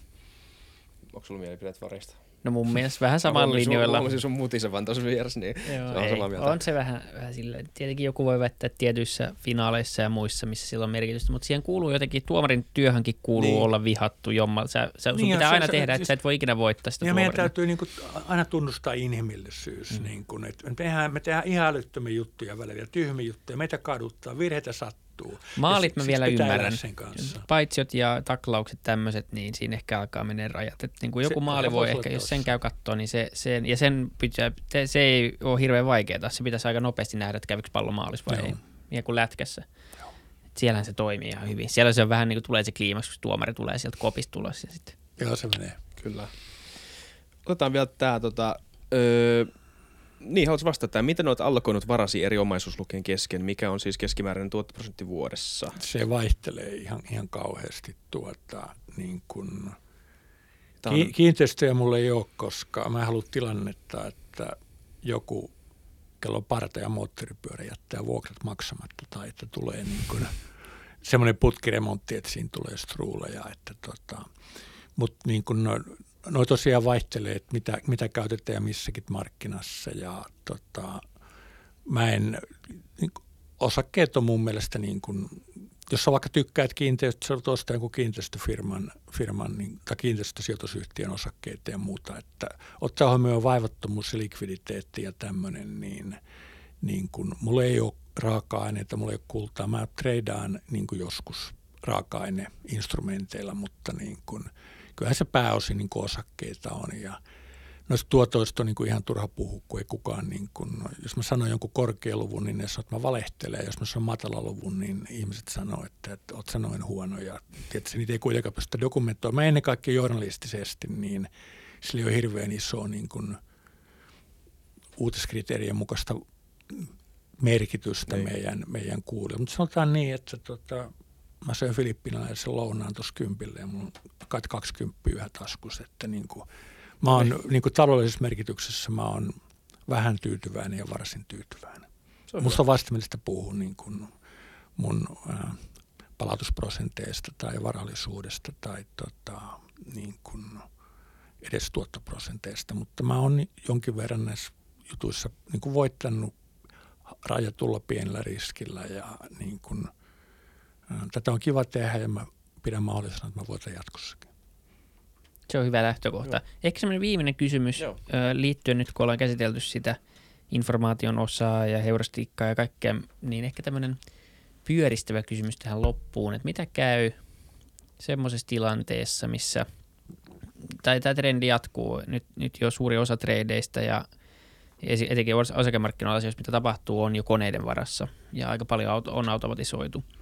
Onko sulla mielipideet vareista? No mun mielestä vähän saman linjoilla. Mä sun mutisevan tuossa vieressä, niin Joo, se on ei, samaa mieltä. On se vähän, vähän sillä, tietenkin joku voi väittää tietyissä finaaleissa ja muissa, missä sillä on merkitystä, mutta siihen kuuluu jotenkin, tuomarin työhönkin kuuluu niin. olla vihattu jommal. Sä, sä, sun niin, pitää se, aina se, tehdä, siis, että sä et voi ikinä voittaa sitä Ja meidän täytyy niin kuin, aina tunnustaa inhimillisyys. Mm. Niin kuin, että me, tehdään, me tehdään ihan älyttömiä juttuja välillä, tyhmiä juttuja, meitä kaduttaa, virheitä sattuu tapahtuu. Maalit mä vielä ymmärrän. Sen kanssa. Paitsiot ja taklaukset tämmöiset, niin siinä ehkä alkaa mennä rajat. Et niin kuin joku se, maali voi ehkä, jos sen käy katsoa, niin se, se, ja sen pitää, se ei ole hirveän vaikeaa. Se pitäisi aika nopeasti nähdä, että kävikö pallo maalis vai Joo. ei. Niin kuin lätkässä. Siellähän se toimii ihan hyvin. Siellä se on vähän niin kuin tulee se kliimaksi, kun tuomari tulee sieltä kopista tulos. Ja sitten. Joo, se menee. Kyllä. Otetaan vielä tämä tota, öö, niin, haluaisin vastata. Miten olet allokoinut varasi eri omaisuuslukien kesken? Mikä on siis keskimääräinen tuottoprosentti vuodessa? Se vaihtelee ihan, ihan kauheasti tuota, niin kuin, Ki- kiinteistöjä mulle ei ole, koska mä haluan tilannetta, että joku kello parta ja moottoripyörä jättää vuokrat maksamatta tai että tulee niin kuin semmoinen putkiremontti, että siinä tulee struuleja. Että tota, mutta niin kuin no, tosiaan vaihtelee, että mitä, mitä käytetään missäkin markkinassa ja tota, mä en, niin, osakkeet on mun mielestä niin kuin, jos sä vaikka tykkäät kiinteistö, sä jonkun kiinteistöfirman firman, niin, tai kiinteistösijoitusyhtiön osakkeita ja muuta, että ottaa huomioon vaivattomuus ja likviditeetti ja tämmöinen, niin, niin kun, mulla ei ole raaka-aineita, mulla ei ole kultaa. Mä treidaan niin joskus raaka-aineinstrumenteilla, mutta niin kuin, kyllähän se pääosin niin osakkeita on ja noista tuotoista on niin kuin ihan turha puhua, kun ei kukaan, niin kuin, jos mä sanon jonkun korkealuvun, niin ne sanoo, että mä valehtelen. Jos mä sanon matalaluvun, niin ihmiset sanoo, että, että oot sanoin huono. Ja tietysti niitä ei kuitenkaan pystytä dokumentoimaan. Ennen kaikkea journalistisesti, niin sillä on hirveän iso niin kuin, uutiskriteerien mukaista merkitystä niin. meidän, meidän kuulijoille. Mutta sanotaan niin, että tota, mä söin filippinalaisen lounaan tuossa kympille ja mulla on kai 20 yhä taskussa, että niin kuin, mä oon niin kuin taloudellisessa merkityksessä mä oon vähän tyytyväinen ja varsin tyytyväinen. On Musta on vastenmielistä puhua niin kuin mun ää, palautusprosenteista tai varallisuudesta tai tota, niin kuin edes tuottoprosenteista, mutta mä oon jonkin verran näissä jutuissa niin kuin voittanut rajatulla pienellä riskillä ja niin kuin – Tätä on kiva tehdä ja mä pidän mahdollisena, että mä voitan jatkossakin. Se on hyvä lähtökohta. Joo. Ehkä semmoinen viimeinen kysymys Joo. liittyen nyt, kun ollaan käsitelty sitä informaation osaa ja heurastiikkaa ja kaikkea, niin ehkä tämmöinen pyöristävä kysymys tähän loppuun, että mitä käy semmoisessa tilanteessa, missä tai tämä trendi jatkuu. Nyt, nyt jo suuri osa tradeista ja etenkin osakemarkkinoilla jos mitä tapahtuu, on jo koneiden varassa ja aika paljon on automatisoitu –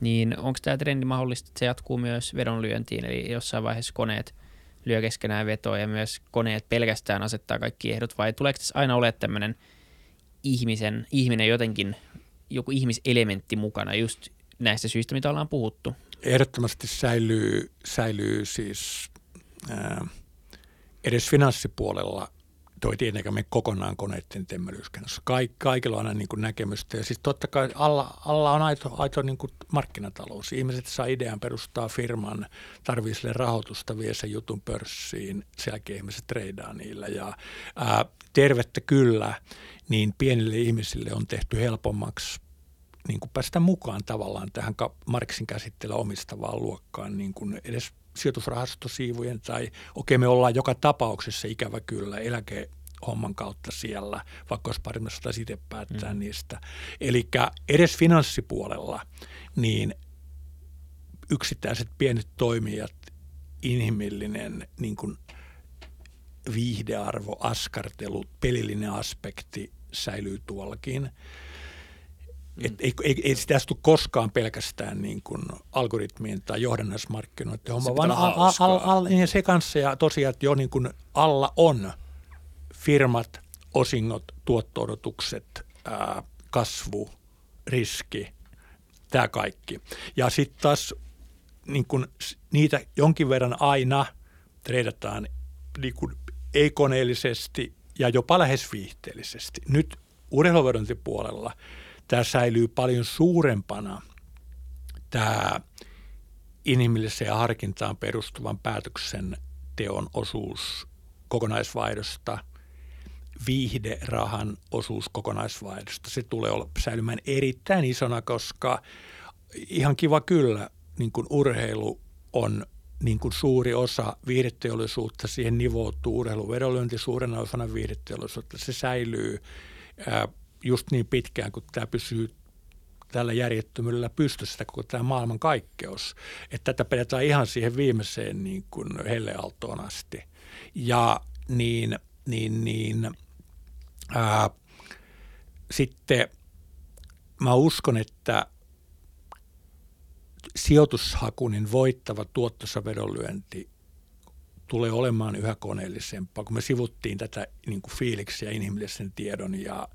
niin onko tämä trendi mahdollista, että se jatkuu myös vedonlyöntiin, eli jossain vaiheessa koneet lyö keskenään vetoa ja myös koneet pelkästään asettaa kaikki ehdot, vai tuleeko tässä aina ole tämmöinen ihmisen, ihminen jotenkin, joku ihmiselementti mukana just näistä syistä, mitä ollaan puhuttu? Ehdottomasti säilyy, säilyy siis ää, edes finanssipuolella toi tietenkään me kokonaan koneiden temmelyyskennossa. Kaik, kaikilla on aina niin kuin näkemystä. Ja siis totta kai alla, alla on aito, aito niin kuin markkinatalous. Ihmiset saa idean perustaa firman, tarvii sille rahoitusta, vie sen jutun pörssiin, sen jälkeen ihmiset treidaa niillä. Ja ää, tervettä kyllä, niin pienille ihmisille on tehty helpommaksi niin kuin päästä mukaan tavallaan tähän Marksin käsitteellä omistavaan luokkaan niin kuin edes sijoitusrahastosiivujen tai okei me ollaan joka tapauksessa ikävä kyllä eläkehomman kautta siellä, vaikka olisi paremmassa itse päättää mm. niistä. Eli edes finanssipuolella niin yksittäiset pienet toimijat, inhimillinen niin kuin viihdearvo, askartelu, pelillinen aspekti säilyy tuollakin. Mm. Et ei, ei, ei sitä astu koskaan pelkästään niin kuin algoritmien tai johdannaismarkkinoiden homma, vaan al, al, al, al, niin se kanssa ja tosiaan, että jo niin kuin alla on firmat, osingot, tuotto-odotukset, ää, kasvu, riski, tämä kaikki. Ja sitten taas niin kuin niitä jonkin verran aina treidataan niin kuin ei-koneellisesti ja jopa lähes viihteellisesti. Nyt urheiluvedontipuolella tämä säilyy paljon suurempana tämä inhimilliseen harkintaan perustuvan päätöksen teon osuus kokonaisvaihdosta, viihderahan osuus kokonaisvaihdosta. Se tulee olla säilymään erittäin isona, koska ihan kiva kyllä, niin kuin urheilu on niin kuin suuri osa viihdeteollisuutta, siihen nivoutuu urheiluvedonlyönti suurena osana viihdeteollisuutta. Se säilyy just niin pitkään, kun tämä pysyy tällä järjettömyydellä pystyssä koko tämä maailman kaikkeus. Että tätä pidetään ihan siihen viimeiseen niin kuin hellealtoon asti. Ja niin, niin, niin ää, sitten mä uskon, että sijoitushakunin voittava tuottosa vedonlyönti tulee olemaan yhä koneellisempaa, kun me sivuttiin tätä niin kuin fiiliksiä inhimillisen tiedon ja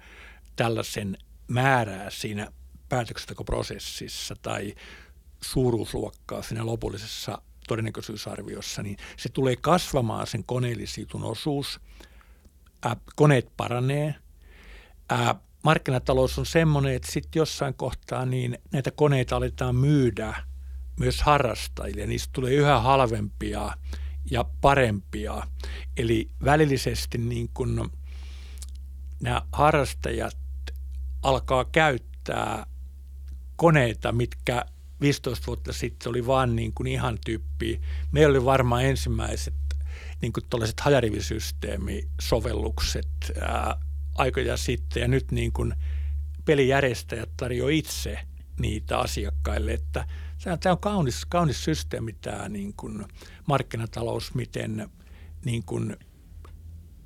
tällaisen määrää siinä päätöksentekoprosessissa tai suuruusluokkaa siinä lopullisessa todennäköisyysarviossa, niin se tulee kasvamaan sen koneellisitun osuus. Ää, koneet paranee. Ää, markkinatalous on semmoinen, että sitten jossain kohtaa niin näitä koneita aletaan myydä myös harrastajille. Niistä tulee yhä halvempia ja parempia. Eli välillisesti niin kun nämä harrastajat alkaa käyttää koneita, mitkä 15 vuotta sitten oli vaan niin kuin ihan tyyppi. Meillä oli varmaan ensimmäiset niin kuin hajarivisysteemisovellukset ää, aikoja sitten ja nyt niin kuin pelijärjestäjät tarjoaa itse niitä asiakkaille, että tämä on kaunis, kaunis systeemi tämä niin kuin markkinatalous, miten niin kuin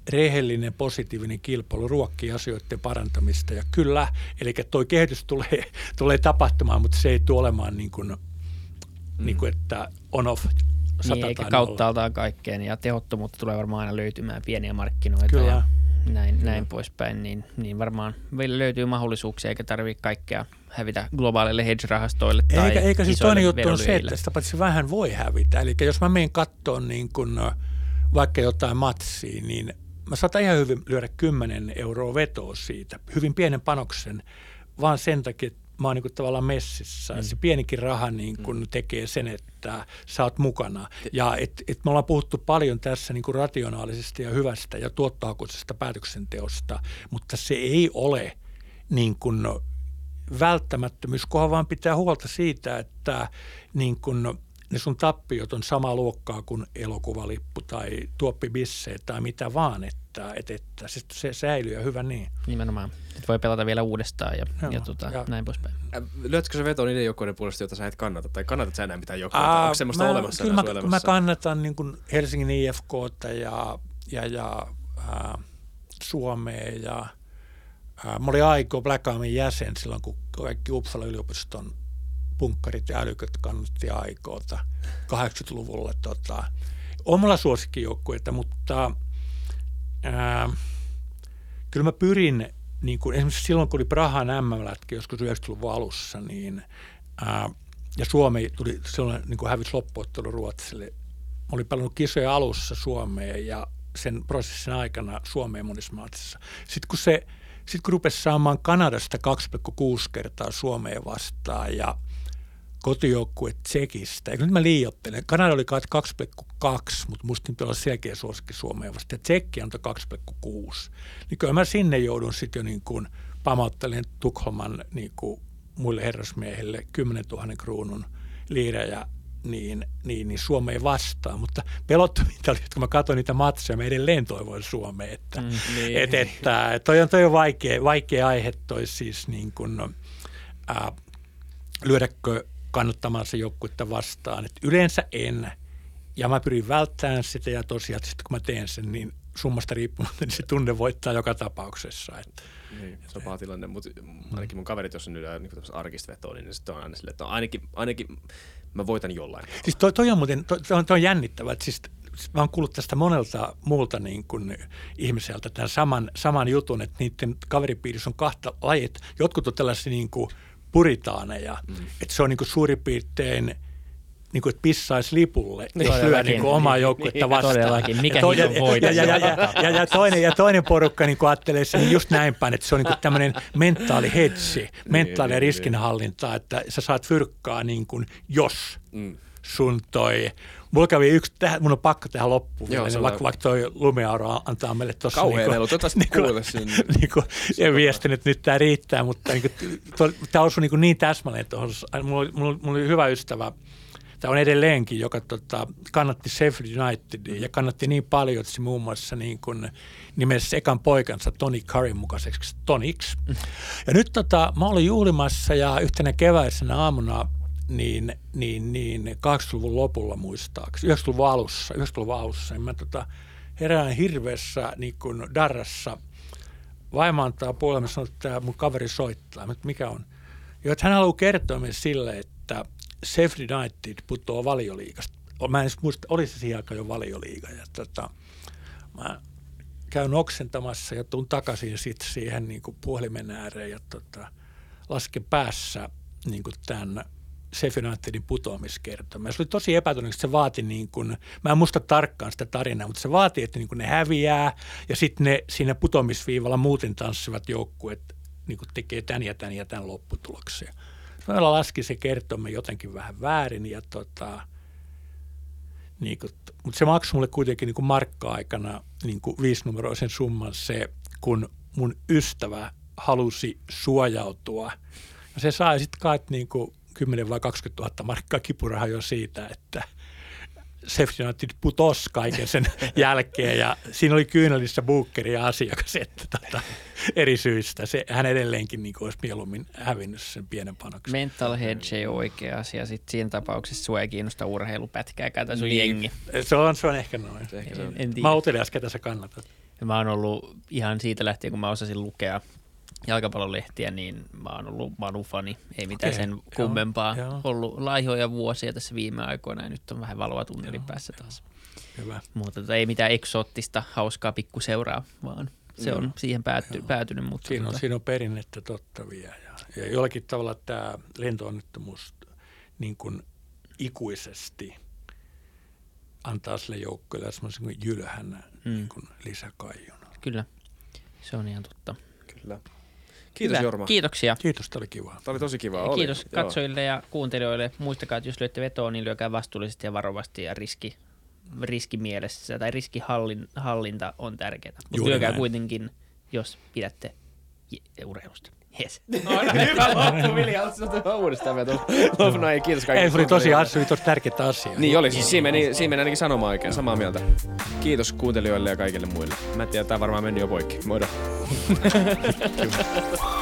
rehellinen, positiivinen kilpailu ruokkii asioiden parantamista. Ja kyllä, eli tuo kehitys tulee, tulee tapahtumaan, mutta se ei tule olemaan niin kuin, mm. niin kuin että on-off niin, eikä kauttaaltaan kaikkeen ja tehottomuutta tulee varmaan aina löytymään pieniä markkinoita Kyllä. ja näin, Kyllä. näin poispäin, niin, niin varmaan meillä löytyy mahdollisuuksia eikä tarvitse kaikkea hävitä globaalille hedge-rahastoille tai Eikä, eikä siis toinen juttu on se, että sitä paitsi vähän voi hävitä. Eli jos mä menen katsoa niin kun, vaikka jotain matsia, niin mä saatan ihan hyvin lyödä 10 euroa vetoa siitä, hyvin pienen panoksen, vaan sen takia, että mä oon niin tavallaan messissä. Mm. Se pienikin raha niin kuin mm. tekee sen, että sä oot mukana. Ja et, et me ollaan puhuttu paljon tässä niin kuin rationaalisesta ja hyvästä ja tuottohakuisesta päätöksenteosta, mutta se ei ole niin kuin välttämättömyys, kunhan vaan pitää huolta siitä, että niin kuin ne sun tappiot on sama luokkaa kuin elokuvalippu tai tuoppibisseet tai mitä vaan, että, että, että se, se säilyy ja hyvä niin. Nimenomaan. Että voi pelata vielä uudestaan ja, Joo, ja, tota, ja näin poispäin. Lyötkö se veto niiden joukkoiden puolesta, joita sä et kannata? Tai kannatat sä enää mitään joukkoja? Onko semmoista mä, olemassa kyllä mä, mä, kannatan niin kuin Helsingin IFKta ja, ja, ja äh, Suomea ja äh, mä olin aiko Black Armin jäsen silloin, kun kaikki Uppsala yliopiston punkkarit ja älyköt kannatti aikoota 80-luvulla. Tota, omalla suosikkijoukkueita, mutta ää, kyllä mä pyrin, niin kuin, esimerkiksi silloin kun oli Prahan mm joskus 90-luvun alussa, niin ää, ja Suomi tuli silloin niin kuin hävisi loppuottelu Ruotsille. Mä olin pelannut kisoja alussa Suomeen ja sen prosessin aikana Suomeen monissa maatsissa. Sitten kun se sitten kun rupesi saamaan Kanadasta 2,6 kertaa Suomeen vastaan ja kotijoukkue Tsekistä. Eikö nyt mä liioittelen? Kanada oli 2,2, mutta musta nyt olla selkeä suosikki Suomeen vasta. Ja Tsekki antoi 2,6. Niin kyllä mä sinne joudun sitten jo niin kuin pamauttelen Tukholman niin kuin muille herrasmiehille 10 000 kruunun liirejä niin, niin, niin Suomeen vastaan. Mutta pelottavinta oli, että kun mä katsoin niitä matseja, mä edelleen toivoin Suomeen. Että, mm, niin. et, että toi on, toi on vaikea, vaikea aihe toi siis niin kuin, äh, lyödäkö kannattamansa joukkuetta vastaan. Et yleensä en, ja mä pyrin välttämään sitä, ja tosiaan sitten kun mä teen sen, niin summasta riippumatta, niin se tunne voittaa joka tapauksessa. Että, niin, se on paha tilanne, mutta ainakin mun kaverit, jos on nyt niin arkista vetoa, niin sitten on aina silleen, että ainakin, ainakin mä voitan jollain. Siis toi, toi on muuten, toi, toi on, toi on jännittävää, että siis mä oon kuullut tästä monelta muulta niin kuin ihmiseltä tämän saman, saman jutun, että niiden kaveripiirissä on kahta lajit. Jotkut on tällaisia niin kuin puritaaneja, mm. että se on niin kuin suurin piirtein – niin kuin, että pissaisi lipulle, jos lyö niin kuin omaa joukkuetta vastaan. Todellakin, mikä ja, toinen, ja, ja, ja, ja, ja, toinen, ja toinen porukka niin kuin ajattelee sen just näin päin, että se on niin kuin tämmöinen mentaali hetsi, niin, mentaali niin, riskinhallinta, että sä saat fyrkkaa niin kuin jos mm. sun toi Mulla kävi yksi, tähän, mun on pakko tehdä loppuun, Joo, vielä, vaikka, vaikka toi lumiaura antaa meille tuossa. Kauhean niin kuin, niin kuin, niin kuin, en viestinyt, että nyt tämä riittää, mutta niin tämä osui niin, niin täsmälleen tuohon. Mulla, mulla, mulla oli hyvä ystävä, tämä on edelleenkin, joka tota, kannatti Sheffield Unitedia ja kannatti niin paljon, että se muun muassa niin kuin nimessä ekan poikansa Tony Curryn mukaiseksi Tonix. Ja nyt tota, mä olin juhlimassa ja yhtenä keväisenä aamuna niin, niin, niin 80-luvun lopulla muistaakseni, 90-luvun alussa, 90-luvun alussa, niin mä tota, herään hirveässä niin kuin darrassa. Vaimo antaa puolella, sanoo, että mun kaveri soittaa, mutta mikä on? Jo, että hän haluaa kertoa meille sille, että – Sheffield United putoaa valioliigasta. Mä en muista, oli se siihen aikaan jo valioliiga. Ja tota, mä käyn oksentamassa ja tuun takaisin sit siihen niin kuin puhelimen ääreen ja tota, lasken päässä niin kuin tämän Sheffield Unitedin putoamiskertoma. Se oli tosi epätodennäköistä, se vaati niin kuin, mä en muista tarkkaan sitä tarinaa, mutta se vaati, että niin kuin ne häviää ja sitten ne siinä putoamisviivalla muuten tanssivat joukkueet niin kuin tekee tämän ja tämän ja tämän lopputuloksia. Meillä laski se kertomme jotenkin vähän väärin, ja tota, niin kuin, mutta se maksoi mulle kuitenkin niin kuin markka-aikana niin kuin viisinumeroisen summan se, kun mun ystävä halusi suojautua. Ja se sai sitten kai niin kuin 10 vai 20 000 markkaa kipurahaa jo siitä, että – Sheffield United putosi kaiken sen jälkeen ja siinä oli kyynelissä Bookeri ja asiakas, että tota, eri syistä. Se, hän edelleenkin niin olisi mieluummin hävinnyt sen pienen panoksen. Mental hedge ei ole oikea asia. Sitten siinä tapauksessa sua ei kiinnosta urheilupätkää, tai sun niin. jengi. Se on, se on ehkä noin. Ehkä se on. En, en mä utelias, ketä sä kannatat. Mä oon ollut ihan siitä lähtien, kun mä osasin lukea jalkapallolehtiä, niin mä oon ollut Manu-fani. Ei mitään okay, sen kummempaa. Joo, ollut laihoja vuosia tässä viime aikoina ja nyt on vähän valoa tunnelin päässä taas. Hyvä. Mutta tota, ei mitään eksoottista, hauskaa pikkuseuraa, vaan se on siihen päätty, päätynyt. Mutta siinä, on, tota... siinä on perinnettä totta vielä. Ja, ja jollakin tavalla tämä lentoonnettomuus niin kuin ikuisesti antaa sille joukkoille semmoisen kuin jylhänä mm. niin kuin lisäkaijun. Kyllä, se on ihan totta. Kyllä. Kiitos Hyvä. Jorma. Kiitoksia. Kiitos, tämä oli kiva. Tämä oli tosi kiva. Oli. Kiitos Joo. katsojille ja kuuntelijoille. Muistakaa, että jos lyötte vetoa, niin lyökää vastuullisesti ja varovasti ja riski, riskimielessä tai riskihallinta on tärkeää. Mutta lyökää näin. kuitenkin, jos pidätte urheilusta. Yes. No, hyvä loppu, Vili. Haluatko uudestaan veto? No ei, kiitos kaikille. Ei, oli tosi asia, tosi tärkeitä asioita. Niin oli, siis siinä meni, siinä meni ainakin sanomaan oikein, samaa mieltä. Kiitos kuuntelijoille ja kaikille muille. Mä en tiedä, tämä varmaan meni jo poikki. Moido.